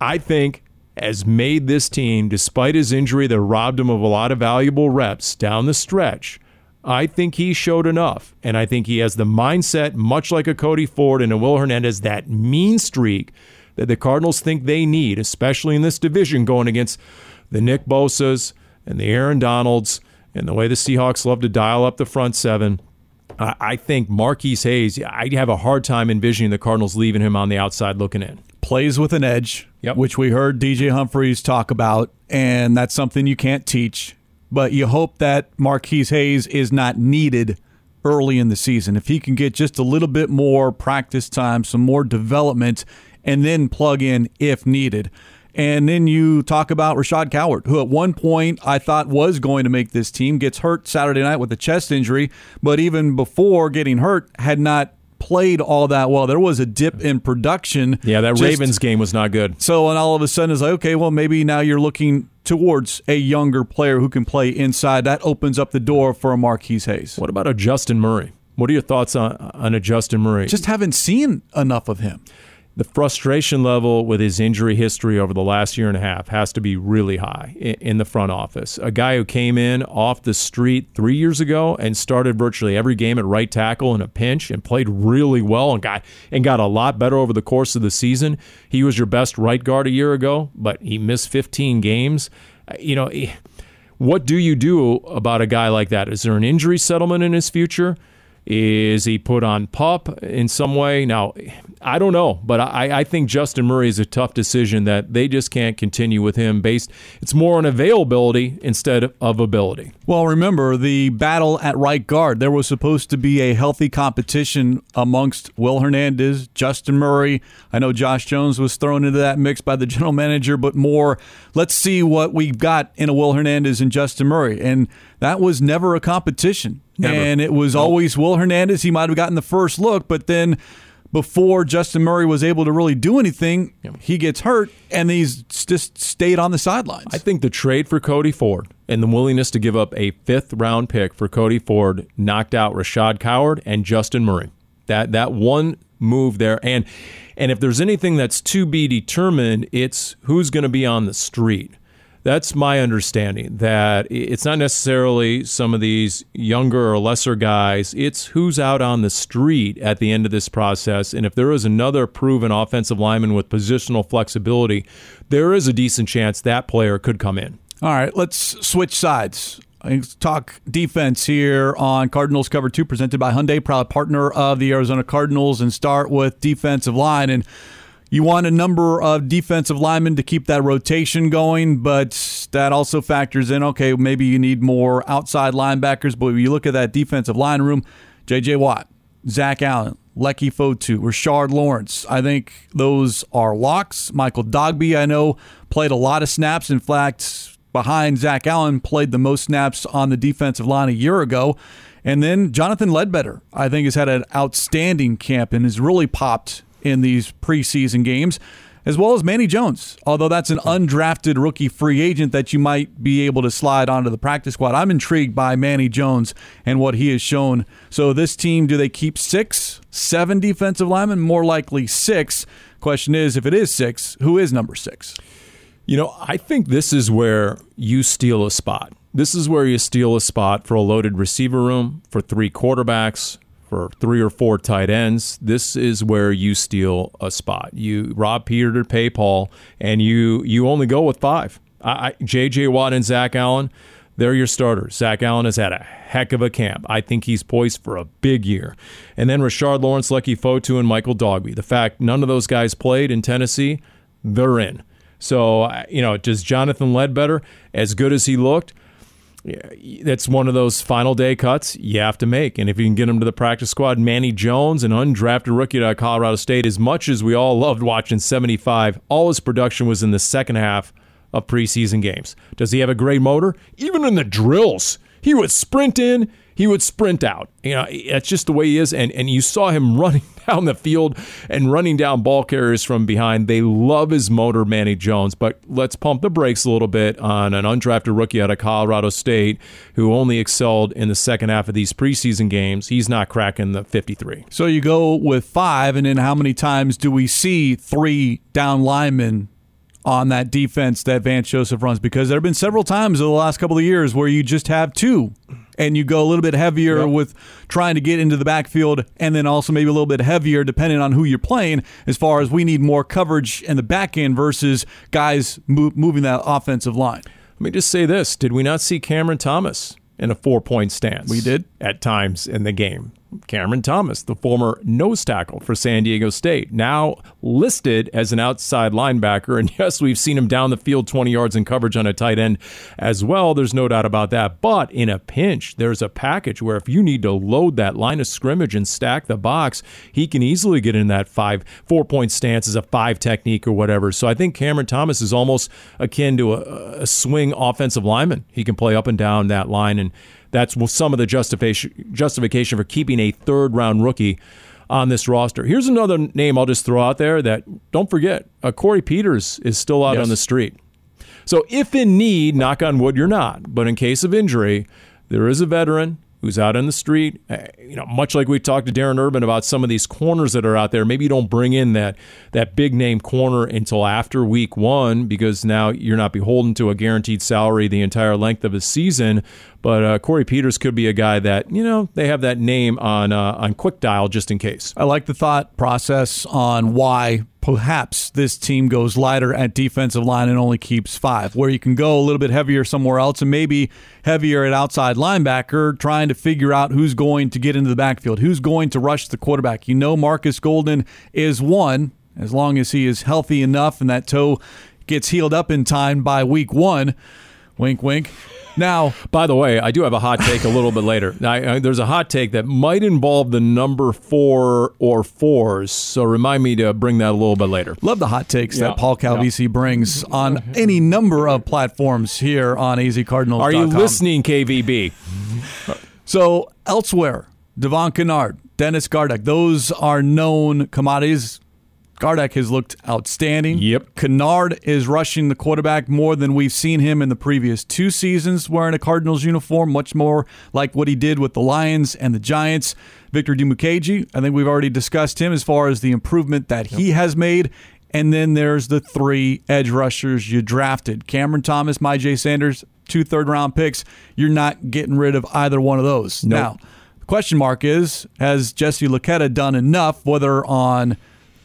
I think, has made this team, despite his injury that robbed him of a lot of valuable reps down the stretch. I think he showed enough. And I think he has the mindset, much like a Cody Ford and a Will Hernandez, that mean streak that the Cardinals think they need, especially in this division going against the Nick Bosas and the Aaron Donalds and the way the Seahawks love to dial up the front seven. I I think Marquis Hayes, I have a hard time envisioning the Cardinals leaving him on the outside looking in. plays with an edge, Yep. which we heard DJ Humphries talk about, and that's something you can't teach. But you hope that Marquis Hayes is not needed early in the season. If he can get just a little bit more practice time, some more development, and then plug in if needed. And then you talk about Rashaad Coward, who at one point I thought was going to make this team, gets hurt Saturday night with a chest injury, but even before getting hurt, had not played all that well. There was a dip in production. Yeah, that Just- Ravens game was not good. So, and all of a sudden it's like, okay, well, maybe now you're looking towards a younger player who can play inside. That opens up the door for a Marquis Hayes. What about a Justin Murray? What are your thoughts on, on a Justin Murray? Just haven't seen enough of him. The frustration level with his injury history over the last year and a half has to be really high in, the front office. A guy who came in off the street three years ago and started virtually every game at right tackle in a pinch and played really well and got and got a lot better over the course of the season. He was your best right guard a year ago, but he missed 15 games. Uh, you know, eh, what do you do about a guy like that? Is there an injury settlement in his future? Is he put on pup in some way? Now, I don't know, but I, I think Justin Murray is a tough decision that they just can't continue with him based. It's more on availability instead of ability. Well, remember the battle at right guard. There was supposed to be a healthy competition amongst Will Hernandez, Justin Murray. I know Josh Jones was thrown into that mix by the general manager, but more, let's see what we've got in a Will Hernandez and Justin Murray. And that was never a competition. Never. And it was always Will Hernandez. He might have gotten the first look, but then before Justin Murray was able to really do anything, he gets hurt, and he's just stayed on the sidelines. I think the trade for Cody Ford and the willingness to give up a fifth round pick for Cody Ford knocked out Rashaad Coward and Justin Murray. That that one move there, and and if there's anything that's to be determined, it's who's going to be on the street. That's my understanding that it's not necessarily some of these younger or lesser guys. It's who's out on the street at the end of this process. And if there is another proven offensive lineman with positional flexibility, there is a decent chance that player could come in. All right, let's switch sides. Let's talk defense here on Cardinals Cover 2, presented by Hyundai, proud partner of the Arizona Cardinals, and start with defensive line. And you want a number of defensive linemen to keep that rotation going, but that also factors in okay, maybe you need more outside linebackers. But when you look at that defensive line room, J.J. Watt, Zach Allen, Leki Fotu, Rashard Lawrence. I think those are locks. Michael Dogbe, I know, played a lot of snaps. In fact, behind Zach Allen, played the most snaps on the defensive line a year ago. And then Jonathan Ledbetter, I think, has had an outstanding camp and has really popped in these preseason games, as well as Manny Jones. Although that's an undrafted rookie free agent that you might be able to slide onto the practice squad. I'm intrigued by Manny Jones and what he has shown. So, this team, do they keep six, seven defensive linemen? More likely six. Question is, if it is six, who is number six? You know, I think this is where you steal a spot. This is where you steal a spot for a loaded receiver room, for three quarterbacks, for three or four tight ends, this is where you steal a spot. You rob Peter to pay Paul, and you you only go with five. I, J.J. Watt and Zach Allen, they're your starters. Zach Allen has had a heck of a camp. I think he's poised for a big year. And then Rashard Lawrence, Leki Fotu, and Michael Dogbe. The fact none of those guys played in Tennessee, they're in. So, you know, does Jonathan Ledbetter, as good as he looked, that's one of those final day cuts you have to make. And if you can get him to the practice squad, Manny Jones, an undrafted rookie at Colorado State, as much as we all loved watching 75, all his production was in the second half of preseason games. Does he have a great motor? Even in the drills, he would sprint in, he would sprint out. You know, that's just the way he is. And and you saw him running down the field and running down ball carriers from behind. They love his motor, Manny Jones. But let's pump the brakes a little bit on an undrafted rookie out of Colorado State who only excelled in the second half of these preseason games. He's not cracking the 53. So you go with five, and then how many times do we see three down linemen on that defense that Vance Joseph runs because there have been several times over the last couple of years where you just have two and you go a little bit heavier yep. with trying to get into the backfield and then also maybe a little bit heavier depending on who you're playing as far as we need more coverage in the back end versus guys move, moving that offensive line. Let me just say this. Did we not see Cameron Thomas in a four point stance? We did. At times in the game. Cameron Thomas, the former nose tackle for San Diego State, now listed as an outside linebacker. And yes, we've seen him down the field 20 yards in coverage on a tight end as well. There's no doubt about that. But in a pinch, there's a package where if you need to load that line of scrimmage and stack the box, he can easily get in that five, four point stance as a five technique or whatever. So I think Cameron Thomas is almost akin to a, a swing offensive lineman. He can play up and down that line and that's some of the justification justification for keeping a third round rookie on this roster. Here's another name I'll just throw out there that don't forget. Uh, Corey Peters is still out yes. on the street. So if in need, knock on wood, you're not. But in case of injury, there is a veteran who's out in the street. Uh, you know, much like we talked to Darren Urban about some of these corners that are out there. Maybe you don't bring in that that big name corner until after week one because now you're not beholden to a guaranteed salary the entire length of a season. But uh, Corey Peters could be a guy that you know they have that name on uh, on quick dial just in case. I like the thought process on why perhaps this team goes lighter at defensive line and only keeps five, where you can go a little bit heavier somewhere else and maybe heavier at outside linebacker, trying to figure out who's going to get into the backfield, who's going to rush the quarterback. You know, Marcus Golden is one as long as he is healthy enough and that toe gets healed up in time by week one. Wink, wink. Now, by the way, I do have a hot take a little bit later. I, I, there's a hot take that might involve the number four or fours. So remind me to bring that a little bit later. Love the hot takes yeah. that Paul Calvisi yeah. brings on any number of platforms here on AZ Cardinals. Are you listening, KVB? so elsewhere, Devon Kennard, Dennis Gardeck, those are known commodities Gardeck has looked outstanding. Yep. Kennard is rushing the quarterback more than we've seen him in the previous two seasons wearing a Cardinals uniform, much more like what he did with the Lions and the Giants. Victor Dimukeje, I think we've already discussed him as far as the improvement that he has made. And then there's the three edge rushers you drafted Cameron Thomas, Myjai Sanders, two third round picks. You're not getting rid of either one of those. Nope. Now, the question mark is has Jesse Luketa done enough, whether on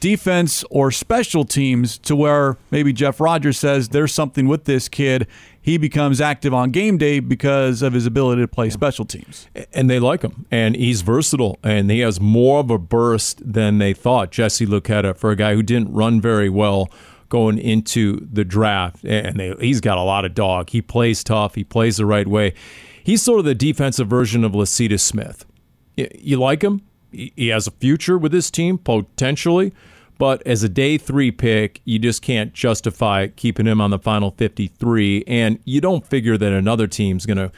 defense or special teams to where maybe Jeff Rogers says there's something with this kid. He becomes active on game day because of his ability to play special teams. And they like him. And he's versatile. And he has more of a burst than they thought, Jesse Luketa, for a guy who didn't run very well going into the draft. And they, he's got a lot of dog. He plays tough, he plays the right way. He's sort of the defensive version of Lecitus Smith. You like him? He has a future with this team, potentially. But as a day three pick, you just can't justify keeping him on the final 53. And you don't figure that another team's going to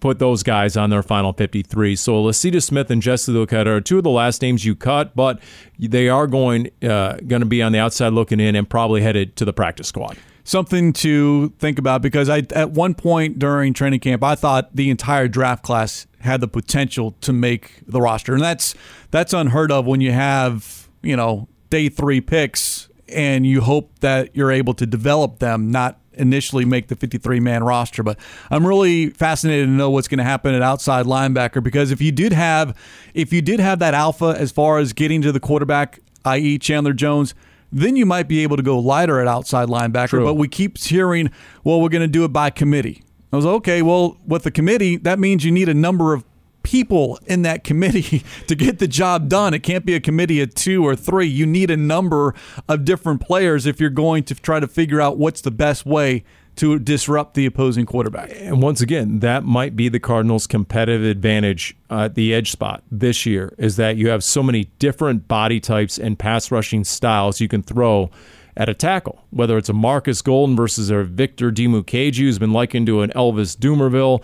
put those guys on their final 53. So Lecitus Smith and Jesse Luketa are two of the last names you cut, but they are going uh, going to be on the outside looking in and probably headed to the practice squad. Something to think about because I at one point during training camp I thought the entire draft class had the potential to make the roster, and that's that's unheard of when you have you know day three picks and you hope that you're able to develop them, not initially make the 53 man roster. But I'm really fascinated to know what's going to happen at outside linebacker because if you did have if you did have that alpha as far as getting to the quarterback, i.e. Chandler Jones, then you might be able to go lighter at outside linebacker. True. But we keep hearing, well, we're going to do it by committee. I was okay. Well, with the committee, that means you need a number of people in that committee to get the job done. It can't be a committee of two or three. You need a number of different players if you're going to try to figure out what's the best way to disrupt the opposing quarterback. And once again, that might be the Cardinals' competitive advantage uh, at the edge spot this year is that you have so many different body types and pass rushing styles you can throw at a tackle, whether it's a Marcus Golden versus a Victor Dimukeje, who's been likened to an Elvis Dumervil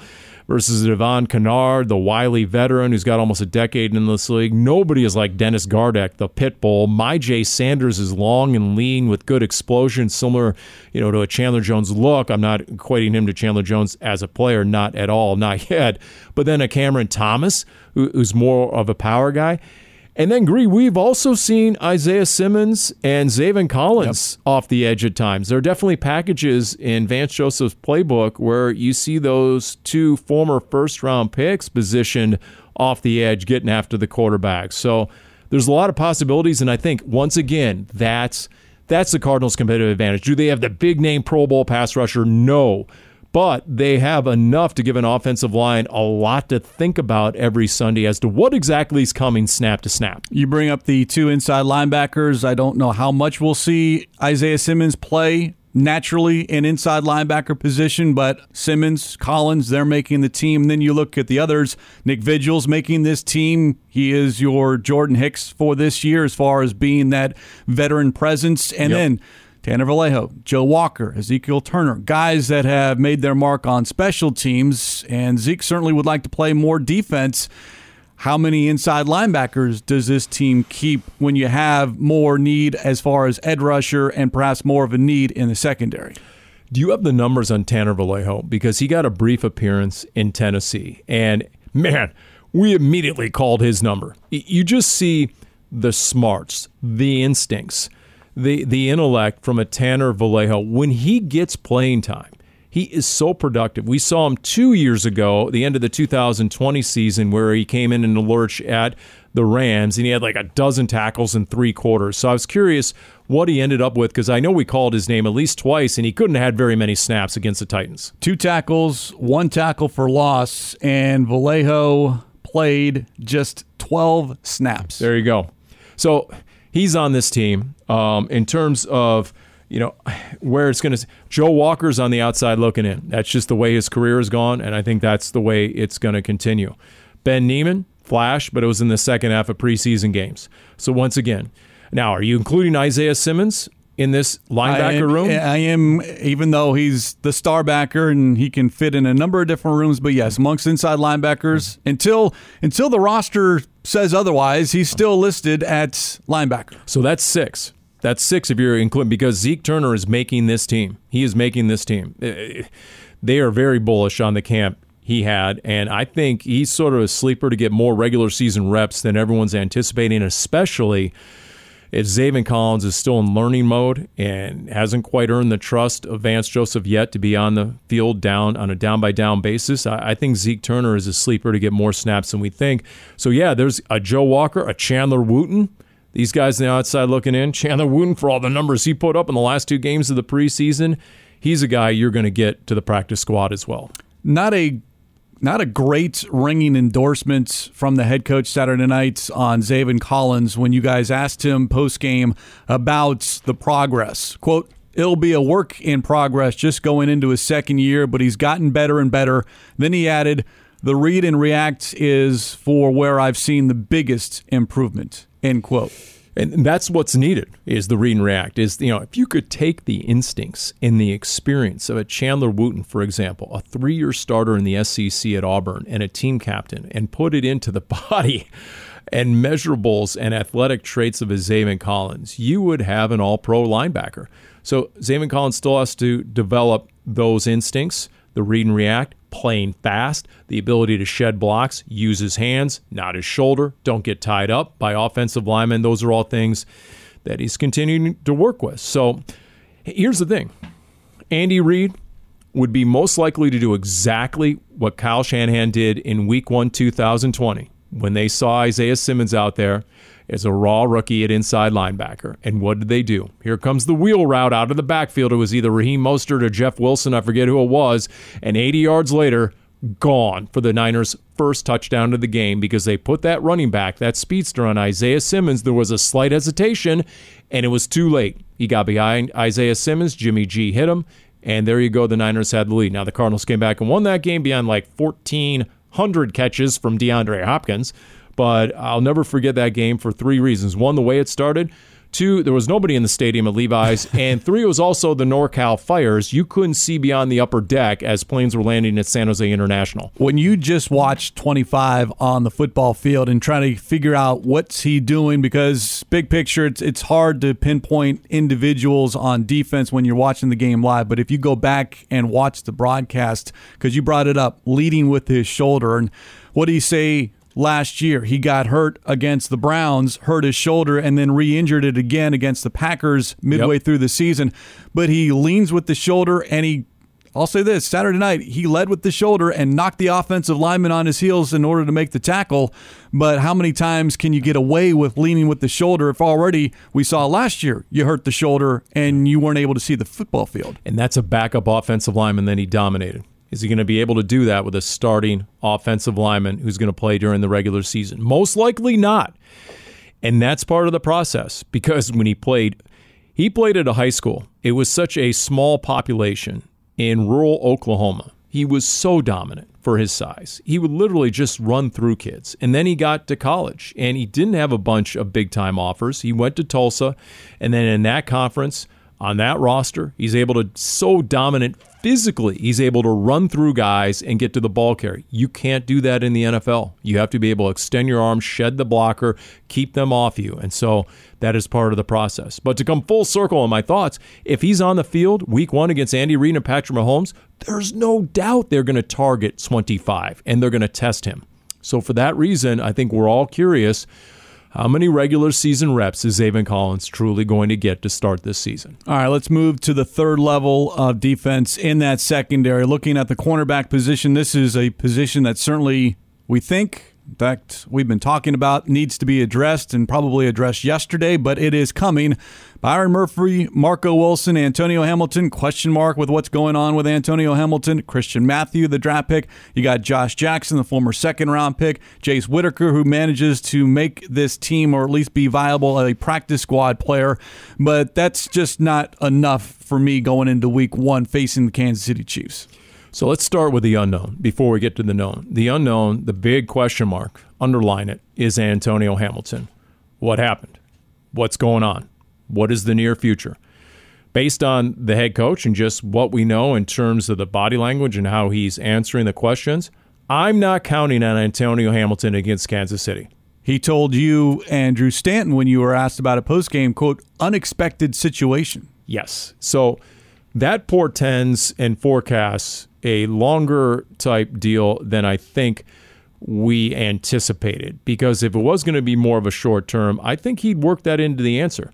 versus Devon Kennard, the wily veteran who's got almost a decade in this league. Nobody is like Dennis Gardeck, the pit bull. Myjai Sanders is long and lean with good explosion, similar, you know, to a Chandler Jones look. I'm not equating him to Chandler Jones as a player, not at all, not yet. But then a Cameron Thomas, who's more of a power guy. And then, Gree, we've also seen Isaiah Simmons and Zaven Collins yep. off the edge at times. There are definitely packages in Vance Joseph's playbook where you see those two former first round picks positioned off the edge, getting after the quarterback. So there's a lot of possibilities. And I think, once again, that's. That's the Cardinals' competitive advantage. Do they have the big name Pro Bowl pass rusher? No but they have enough to give an offensive line a lot to think about every Sunday as to what exactly is coming snap to snap. You bring up the two inside linebackers. I don't know how much we'll see Isaiah Simmons play naturally in inside linebacker position, but Simmons, Collins, they're making the team. And then you look at the others. Nick Vigil's making this team. He is your Jordan Hicks for this year as far as being that veteran presence. And yep. then Tanner Vallejo, Joe Walker, Ezekiel Turner, guys that have made their mark on special teams. And Zeke certainly would like to play more defense. How many inside linebackers does this team keep when you have more need as far as edge rusher and perhaps more of a need in the secondary? Do you have the numbers on Tanner Vallejo? Because he got a brief appearance in Tennessee. And man, we immediately called his number. You just see the smarts, the instincts, the the intellect from a Tanner Vallejo when he gets playing time. He is so productive. We saw him two years ago, the end of the 2020 season, where he came in in the lurch at the Rams and he had like a dozen tackles in three quarters. So I was curious what he ended up with because I know we called his name at least twice and he couldn't have had very many snaps against the Titans. Two tackles, one tackle for loss, and Vallejo played just 12 snaps. There you go. So he's on this team. Um, in terms of you know where it's going to, Joe Walker's on the outside looking in. That's just the way his career has gone, and I think that's the way it's going to continue. Ben Niemann flash, but it was in the second half of preseason games. So once again, now are you including Isaiah Simmons? In this linebacker I am, room? I am, even though he's the star backer and he can fit in a number of different rooms. But yes, amongst inside linebackers, until until the roster says otherwise, he's still listed at linebacker. So that's six. That's six if you're including because Zeke Turner is making this team. He is making this team. Eh, eh, they are very bullish on the camp he had, and I think he's sort of a sleeper to get more regular season reps than everyone's anticipating, especially if Zaven Collins is still in learning mode and hasn't quite earned the trust of Vance Joseph yet to be on the field down on a down by down basis, I, I, think Zeke Turner is a sleeper to get more snaps than we think. So yeah, there's a Joe Walker, a Chandler Wooten. These guys on the outside looking in. Chandler Wooten, for all the numbers he put up in the last two games of the preseason, he's a guy you're going to get to the practice squad as well. Not a not a great ringing endorsement from the head coach Saturday night on Zaven Collins when you guys asked him post game about the progress. Quote, it'll be a work in progress just going into his second year, but he's gotten better and better. Then he added, the read and react is for where I've seen the biggest improvement, end quote. And that's what's needed is the read and react. Is you know if you could take the instincts and the experience of a Chandler Wooten, for example, a three-year starter in the SEC at Auburn and a team captain, and put it into the body and measurables and athletic traits of a Zaven Collins, you would have an All-Pro linebacker. So Zaven Collins still has to develop those instincts, the read and react, playing fast, the ability to shed blocks, use his hands, not his shoulder, don't get tied up by offensive linemen. Those are all things that he's continuing to work with. So here's the thing Andy Reid would be most likely to do exactly what Kyle Shanahan did in week one, 2020, when they saw Isaiah Simmons out there as a raw rookie at inside linebacker. And what did they do? Here comes the wheel route out of the backfield. It was either Raheem Mostert or Jeff Wilson. I forget who it was. And 80 yards later, gone for the Niners' first touchdown of the game because they put that running back, that speedster on Isaiah Simmons. There was a slight hesitation, and it was too late. He got behind Isaiah Simmons. Jimmy G hit him, and there you go. The Niners had the lead. Now, the Cardinals came back and won that game beyond like 1,400 catches from DeAndre Hopkins. But I'll never forget that game for three reasons. One, the way it started. Two, there was nobody in the stadium at Levi's. And three, it was also the NorCal fires. You couldn't see beyond the upper deck as planes were landing at San Jose International. When you just watch 25 on the football field and trying to figure out what's he doing, because big picture, it's, it's hard to pinpoint individuals on defense when you're watching the game live. But if you go back and watch the broadcast, because you brought it up, leading with his shoulder, and what do you say last year. He got hurt against the Browns, hurt his shoulder, and then re injured it again against the Packers midway yep. through the season. But he leans with the shoulder and he. I'll say this Saturday night, he led with the shoulder and knocked the offensive lineman on his heels in order to make the tackle. But how many times can you get away with leaning with the shoulder if already we saw last year you hurt the shoulder and you weren't able to see the football field? And that's a backup offensive lineman that he dominated. Is he going to be able to do that with a starting offensive lineman who's going to play during the regular season? Most likely not. And that's part of the process because when he played, he played at a high school. It was such a small population in rural Oklahoma. He was so dominant for his size. He would literally just run through kids. And then he got to college and he didn't have a bunch of big time offers. He went to Tulsa. And then in that conference, on that roster, he's able to so dominant physically, he's able to run through guys and get to the ball carry. You can't do that in the NFL. You have to be able to extend your arm, shed the blocker, keep them off you. And so that is part of the process. But to come full circle on my thoughts, if he's on the field week one against Andy Reid and Patrick Mahomes, there's no doubt they're going to target 25 and they're going to test him. So for that reason, I think we're all curious how many regular season reps is Zaven Collins truly going to get to start this season? All right, let's move to the third level of defense in that secondary. Looking at the cornerback position, this is a position that certainly we think in fact, we've been talking about needs to be addressed and probably addressed yesterday, but it is coming. Byron Murphy, Marco Wilson, Antonio Hamilton, question mark with what's going on with Antonio Hamilton, Christian Matthew, the draft pick. You got Josh Jackson, the former second round pick, Jace Whitaker, who manages to make this team or at least be viable, as a practice squad player. But that's just not enough for me going into week one facing the Kansas City Chiefs. So let's start with the unknown before we get to the known. The unknown, the big question mark, underline it, is Antonio Hamilton. What happened? What's going on? What is the near future? Based on the head coach and just what we know in terms of the body language and how he's answering the questions, I'm not counting on Antonio Hamilton against Kansas City. He told you, Andrew Stanton, when you were asked about a postgame, quote, unexpected situation. Yes. So that portends and forecasts a longer type deal than I think we anticipated. Because if it was going to be more of a short term, I think he'd work that into the answer.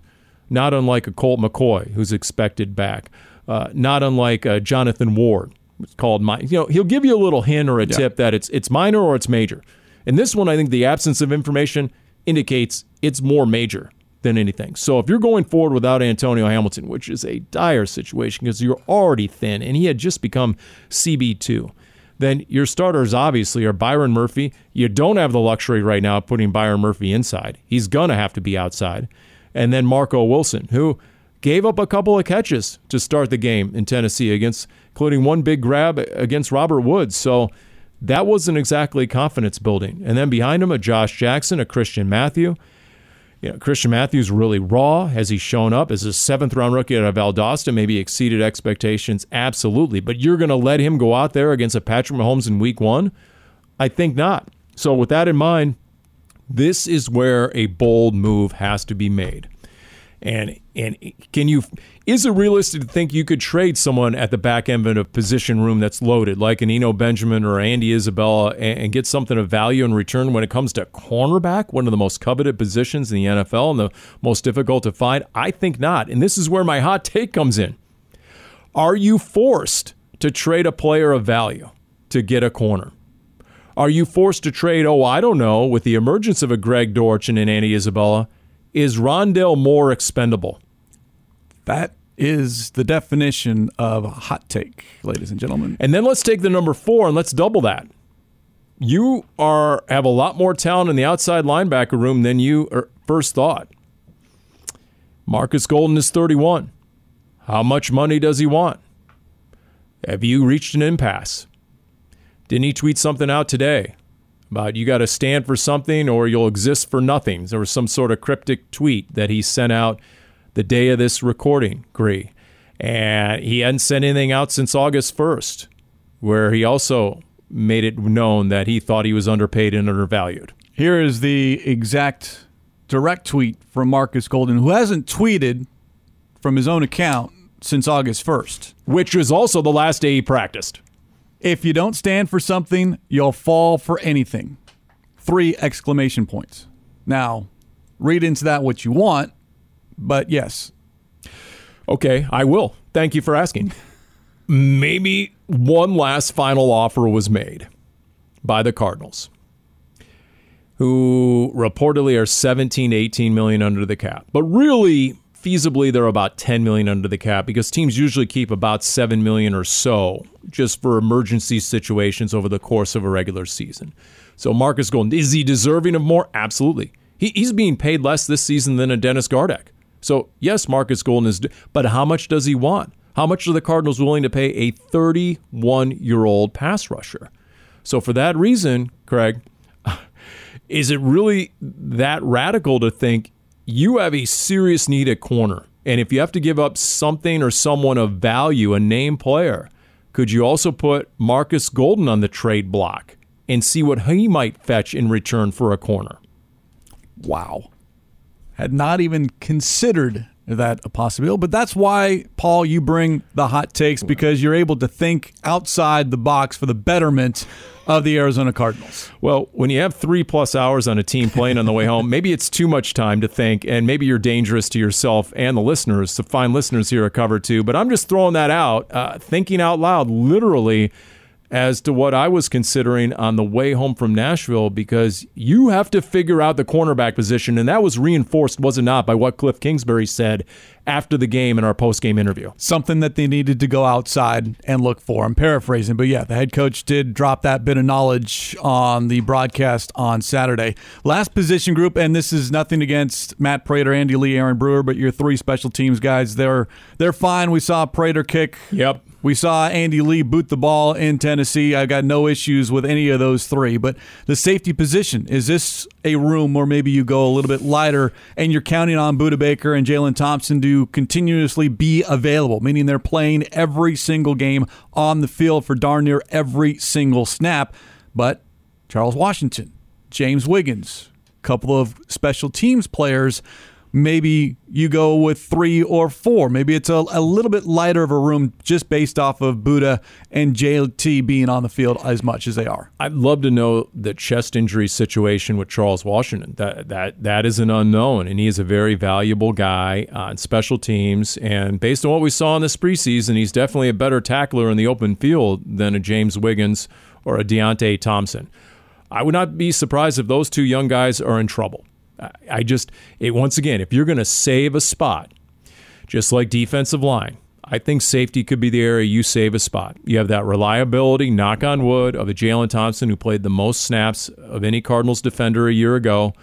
Not unlike a Colt McCoy, who's expected back. Uh, not unlike uh, Jonathan Ward, it's called my. You know, he'll give you a little hint or a yeah. tip that it's it's minor or it's major. In this one, I think the absence of information indicates it's more major than anything. So if you're going forward without Antonio Hamilton, which is a dire situation because you're already thin and he had just become CB2, then your starters obviously are Byron Murphy. You don't have the luxury right now of putting Byron Murphy inside. He's going to have to be outside. And then Marco Wilson, who gave up a couple of catches to start the game in Tennessee against including one big grab against Robert Woods. So that wasn't exactly confidence building. And then behind him a Josh Jackson, a Christian Matthew, you know, Christian Matthews really raw. Has he shown up as a seventh round rookie out of Valdosta? Maybe exceeded expectations? Absolutely. But you're going to let him go out there against a Patrick Mahomes in week one? I think not. So, with that in mind, this is where a bold move has to be made. And and can you is it realistic to think you could trade someone at the back end of a position room that's loaded, like an Eno Benjamin or Andy Isabella, and, and, get something of value in return when it comes to cornerback, one of the most coveted positions in the NFL and the most difficult to find? I think not. And this is where my hot take comes in. Are you forced to trade a player of value to get a corner? Are you forced to trade, oh, I don't know, with the emergence of a Greg Dortch and an Andy Isabella? Is Rondale Moore expendable? That is the definition of a hot take, ladies and gentlemen. And then let's take the number four and let's double that. You are have a lot more talent in the outside linebacker room than you er, first thought. Marcus Golden is 31. How much money does he want? Have you reached an impasse? Didn't he tweet something out today? about you got to stand for something or you'll exist for nothing. There was some sort of cryptic tweet that he sent out the day of this recording, Gree. And he hadn't sent anything out since August 1st, where he also made it known that he thought he was underpaid and undervalued. Here is the exact direct tweet from Marcus Golden, who hasn't tweeted from his own account since August 1st. Which was also the last day he practiced. If you don't stand for something, you'll fall for anything. Three exclamation points. Now, read into that what you want, but yes. Okay, I will. Thank you for asking. Maybe one last final offer was made by the Cardinals, who reportedly are 17 18 million under the cap. But really, feasibly they're about 10 million under the cap because teams usually keep about 7 million or so just for emergency situations over the course of a regular season. So Marcus Golden, is he deserving of more? Absolutely. He, he's being paid less this season than a Dennis Gardeck. So yes, Marcus Golden is, but how much does he want? How much are the Cardinals willing to pay a 31 year old pass rusher? So for that reason, Craig, is it really that radical to think you have a serious need at corner. And if you have to give up something or someone of value, a name player, could you also put Marcus Golden on the trade block and see what he might fetch in return for a corner? Wow. Had not even considered that a possibility. But that's why, Paul, you bring the hot takes because you're able to think outside the box for the betterment of the Arizona Cardinals. Well, when you have three plus hours on a team plane on the way home, maybe it's too much time to think, and maybe you're dangerous to yourself and the listeners. To find listeners here are Cover too. But I'm just throwing that out, uh, thinking out loud, literally as to what I was considering on the way home from Nashville because you have to figure out the cornerback position. And that was reinforced, was it not, by what Cliff Kingsbury said after the game in our post game interview. Something that they needed to go outside and look for. I'm paraphrasing, but yeah, the head coach did drop that bit of knowledge on the broadcast on Saturday. Last position group, and this is nothing against Matt Prater, Andy Lee, Aaron Brewer, but your three special teams guys, they're they're fine. We saw Prater kick. Yep. We saw Andy Lee boot the ball in Tennessee. I've got no issues with any of those three. But the safety position, is this a room where maybe you go a little bit lighter and you're counting on Budda Baker and Jalen Thompson to continuously be available, meaning they're playing every single game on the field for darn near every single snap. But Charles Washington, James Wiggins, a couple of special teams players maybe you go with three or four. Maybe it's a, a little bit lighter of a room just based off of Budda and JT being on the field as much as they are. I'd love to know the chest injury situation with Charles Washington. That that that is an unknown, and he is a very valuable guy uh, on special teams. And based on what we saw in this preseason, he's definitely a better tackler in the open field than a James Wiggins or a Deionte Thompson. I would not be surprised if those two young guys are in trouble. I just, it, once again, if you're going to save a spot, just like defensive line, I think safety could be the area you save a spot. You have that reliability, knock on wood, of a Jalen Thompson who played the most snaps of any Cardinals defender a year ago,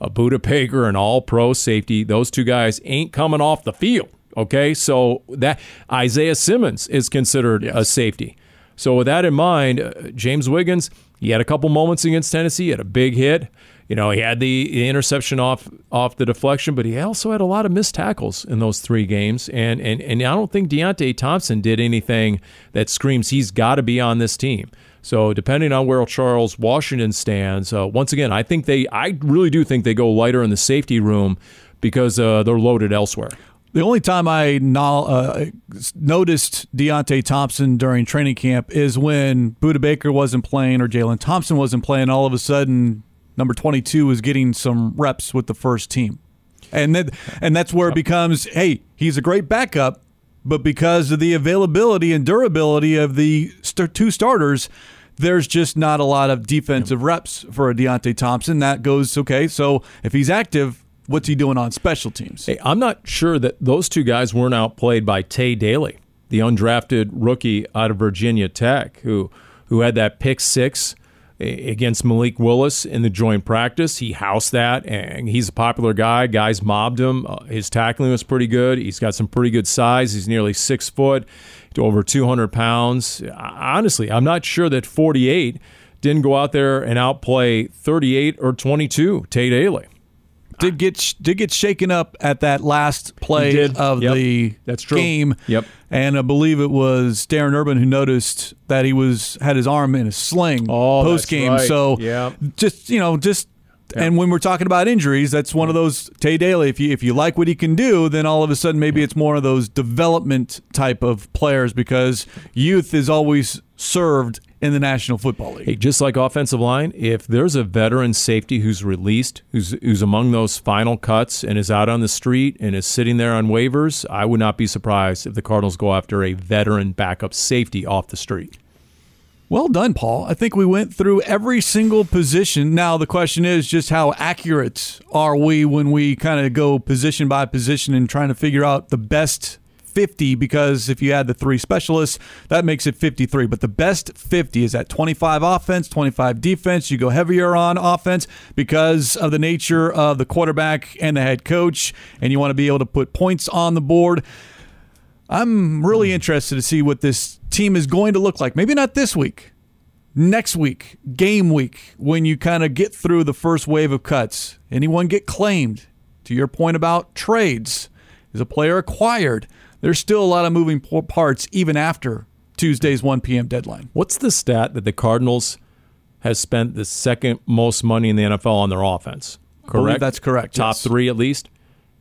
a Baker, an all pro safety. Those two guys ain't coming off the field. Okay. So that Isaiah Simmons is considered yes. a safety. So with that in mind, uh, James Wiggins, he had a couple moments against Tennessee, he had a big hit. You know, he had the, interception off off the deflection, but he also had a lot of missed tackles in those three games. And and, and I don't think Deionte Thompson did anything that screams he's got to be on this team. So depending on where Charles Washington stands, uh, once again, I think they, I really do think they go lighter in the safety room because uh, they're loaded elsewhere. The only time I no, uh, noticed Deionte Thompson during training camp is when Budda Baker wasn't playing or Jalen Thompson wasn't playing. All of a sudden, number 22 is getting some reps with the first team. And that, and that's where it becomes, hey, he's a great backup, but because of the availability and durability of the st- two starters, there's just not a lot of defensive reps for a Deionte Thompson. That goes okay. So if he's active, what's he doing on special teams? Hey, I'm not sure that those two guys weren't outplayed by Tae Daley, the undrafted rookie out of Virginia Tech, who who had that pick six against Malik Willis in the joint practice. He housed that, and he's a popular guy. Guys mobbed him. Uh, his tackling was pretty good. He's got some pretty good size. He's nearly six foot to over 200 pounds. Honestly, I'm not sure that 48 didn't go out there and outplay 38 or 22 Tae Daley did get did get shaken up at that last play of yep. the That's true. game. Yep. And I believe it was Darren Urban who noticed that he was had his arm in a sling oh, post game. Right. So yeah. just you know just yeah. And when we're talking about injuries, that's one of those Tae Daley. If you if you like what he can do, then all of a sudden maybe it's more of those development type of players because youth is always served in the National Football League. Hey, just like offensive line, if there's a veteran safety who's released, who's who's among those final cuts and is out on the street and is sitting there on waivers, I would not be surprised if the Cardinals go after a veteran backup safety off the street. Well done, Paul. I think we went through every single position. Now, the question is just how accurate are we when we kind of go position by position and trying to figure out the best 50 because if you add the three specialists, that makes it 53. But the best 50 is at 25 offense, 25 defense. You go heavier on offense because of the nature of the quarterback and the head coach, and you want to be able to put points on the board. I'm really hmm. interested to see what this team is going to look like. Maybe not this week, next week, game week, when you kind of get through the first wave of cuts. Anyone get claimed? To your point about trades, is a player acquired? There's still a lot of moving parts even after Tuesday's 1 p.m. deadline. What's the stat that the Cardinals has spent the second most money in the NFL on their offense? Correct. that's correct. Top yes. three at least,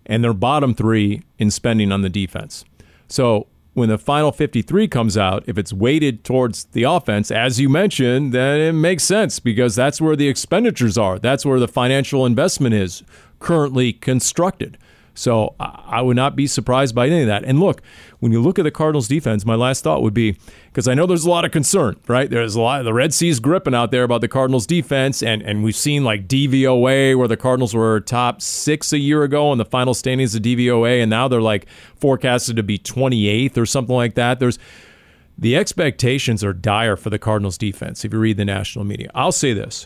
and their bottom three in spending on the defense. So when the final 53 comes out, if it's weighted towards the offense, as you mentioned, then it makes sense because that's where the expenditures are. That's where the financial investment is currently constructed. So I would not be surprised by any of that. And look, when you look at the Cardinals defense, my last thought would be because I know there's a lot of concern, right? There's a lot of the Red Sea's gripping out there about the Cardinals defense, and, and we've seen like DVOA where the Cardinals were top six a year ago in the final standings of DVOA, and now they're like forecasted to be 28th or something like that. There's the expectations are dire for the Cardinals defense if you read the national media. I'll say this.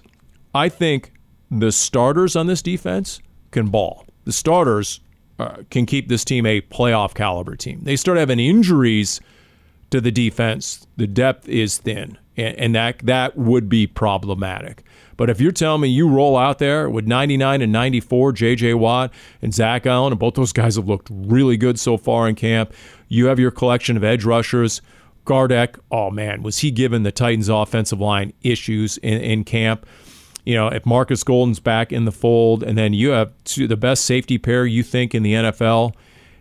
I think the starters on this defense can ball. The starters Uh, can keep this team a playoff caliber team. They start having injuries to the defense. The depth is thin, and, and that that would be problematic. But if you're telling me you roll out there with 99 and 94, J.J. Watt and Zach Allen, and both those guys have looked really good so far in camp, you have your collection of edge rushers. Gardeck, oh man, was he given the Titans' offensive line issues in, in camp? You know, if Marcus Golden's back in the fold, and then you have two, the best safety pair you think in the NFL,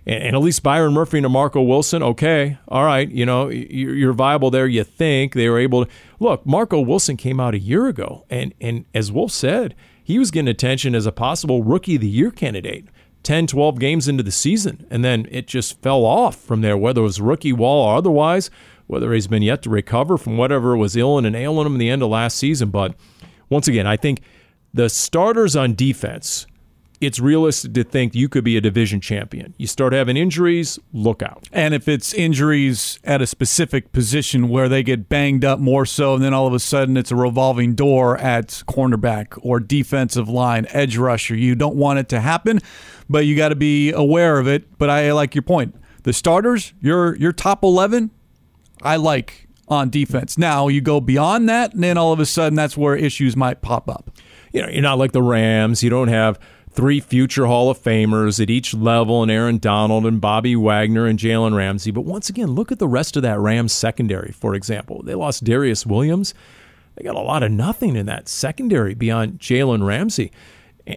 and, and, at least Byron Murphy and Marco Wilson, okay, all right, you know, you're, you're viable there. You think they were able to look. Marco Wilson came out a year ago, and and as Wolf said, he was getting attention as a possible rookie of the year candidate. 10, 12 games into the season, and then it just fell off from there, whether it was rookie wall or otherwise, whether he's been yet to recover from whatever was ailing and ailing him in the end of last season. But once again, I think the starters on defense, it's realistic to think you could be a division champion. You start having injuries, look out. And if it's injuries at a specific position where they get banged up more so, and then all of a sudden it's a revolving door at cornerback or defensive line, edge rusher, you don't want it to happen, but you got to be aware of it. But I like your point. The starters, your your top 11, I like on defense. Now you go beyond that, and then all of a sudden that's where issues might pop up. You know, you're not like the Rams. You don't have three future Hall of Famers at each level, and Aaron Donald and Bobby Wagner and Jalen Ramsey. But once again, look at the rest of that Rams secondary. For example, they lost Darious Williams. They got a lot of nothing in that secondary beyond Jalen Ramsey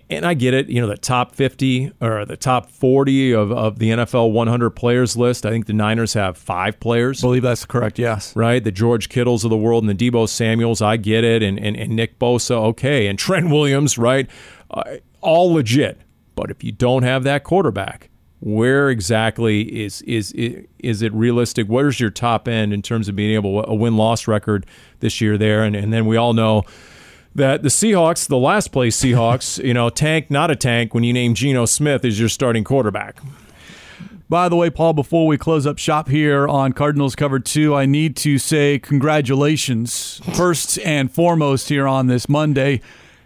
and I get it, you know, the top 50 or the top 40 of, of the NFL 100 players list. I think the Niners have five players. I believe that's correct, yes. Right? The George Kittles of the world and the Deebo Samuels, I get it. And, and, and Nick Bosa, okay. And Trent Williams, right? Uh, all legit. But if you don't have that quarterback, where exactly is, is is is it realistic? Where's your top end in terms of being able a win loss record this year there? And, and then we all know that the Seahawks, the last place Seahawks, you know, tank, not a tank when you name Geno Smith as your starting quarterback. By the way, Paul, before we close up shop here on Cardinals Cover 2, I need to say congratulations first and foremost here on this Monday.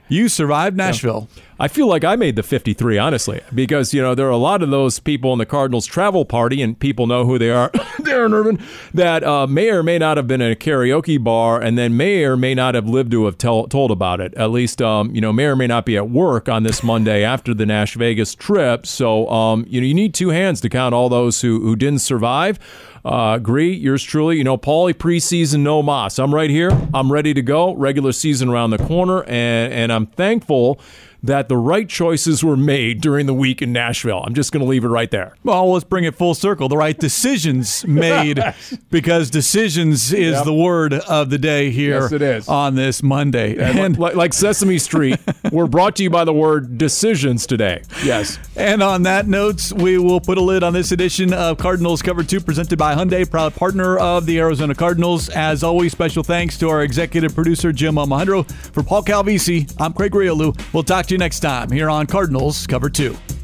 You survived Nashville. Yeah. I feel like I made the 53, honestly, because, you know, there are a lot of those people in the Cardinals travel party, and people know who they are, Darren Urban, that uh, may or may not have been in a karaoke bar and then may or may not have lived to have tell, told about it. At least, um, you know, may or may not be at work on this Monday after the Nash Vegas trip. So, um, you know, you need two hands to count all those who, who didn't survive. Uh, agree. Yours truly. You know, Paulie preseason, no Moss. I'm right here. I'm ready to go. Regular season around the corner, and and I'm thankful that the right choices were made during the week in Nashville. I'm just going to leave it right there. Well, let's bring it full circle. The right decisions made because decisions is yep. the word of the day here yes, it is. on this Monday. And, like, like Sesame Street, we're brought to you by the word decisions today. Yes. And on that note, we will put a lid on this edition of Cardinals Cover 2 presented by Hyundai, proud partner of the Arizona Cardinals. As always, special thanks to our executive producer, Jim Alejandro. For Paul Calvisi, I'm Craig Grialou. We'll talk to you next time here on Cardinals Cover 2.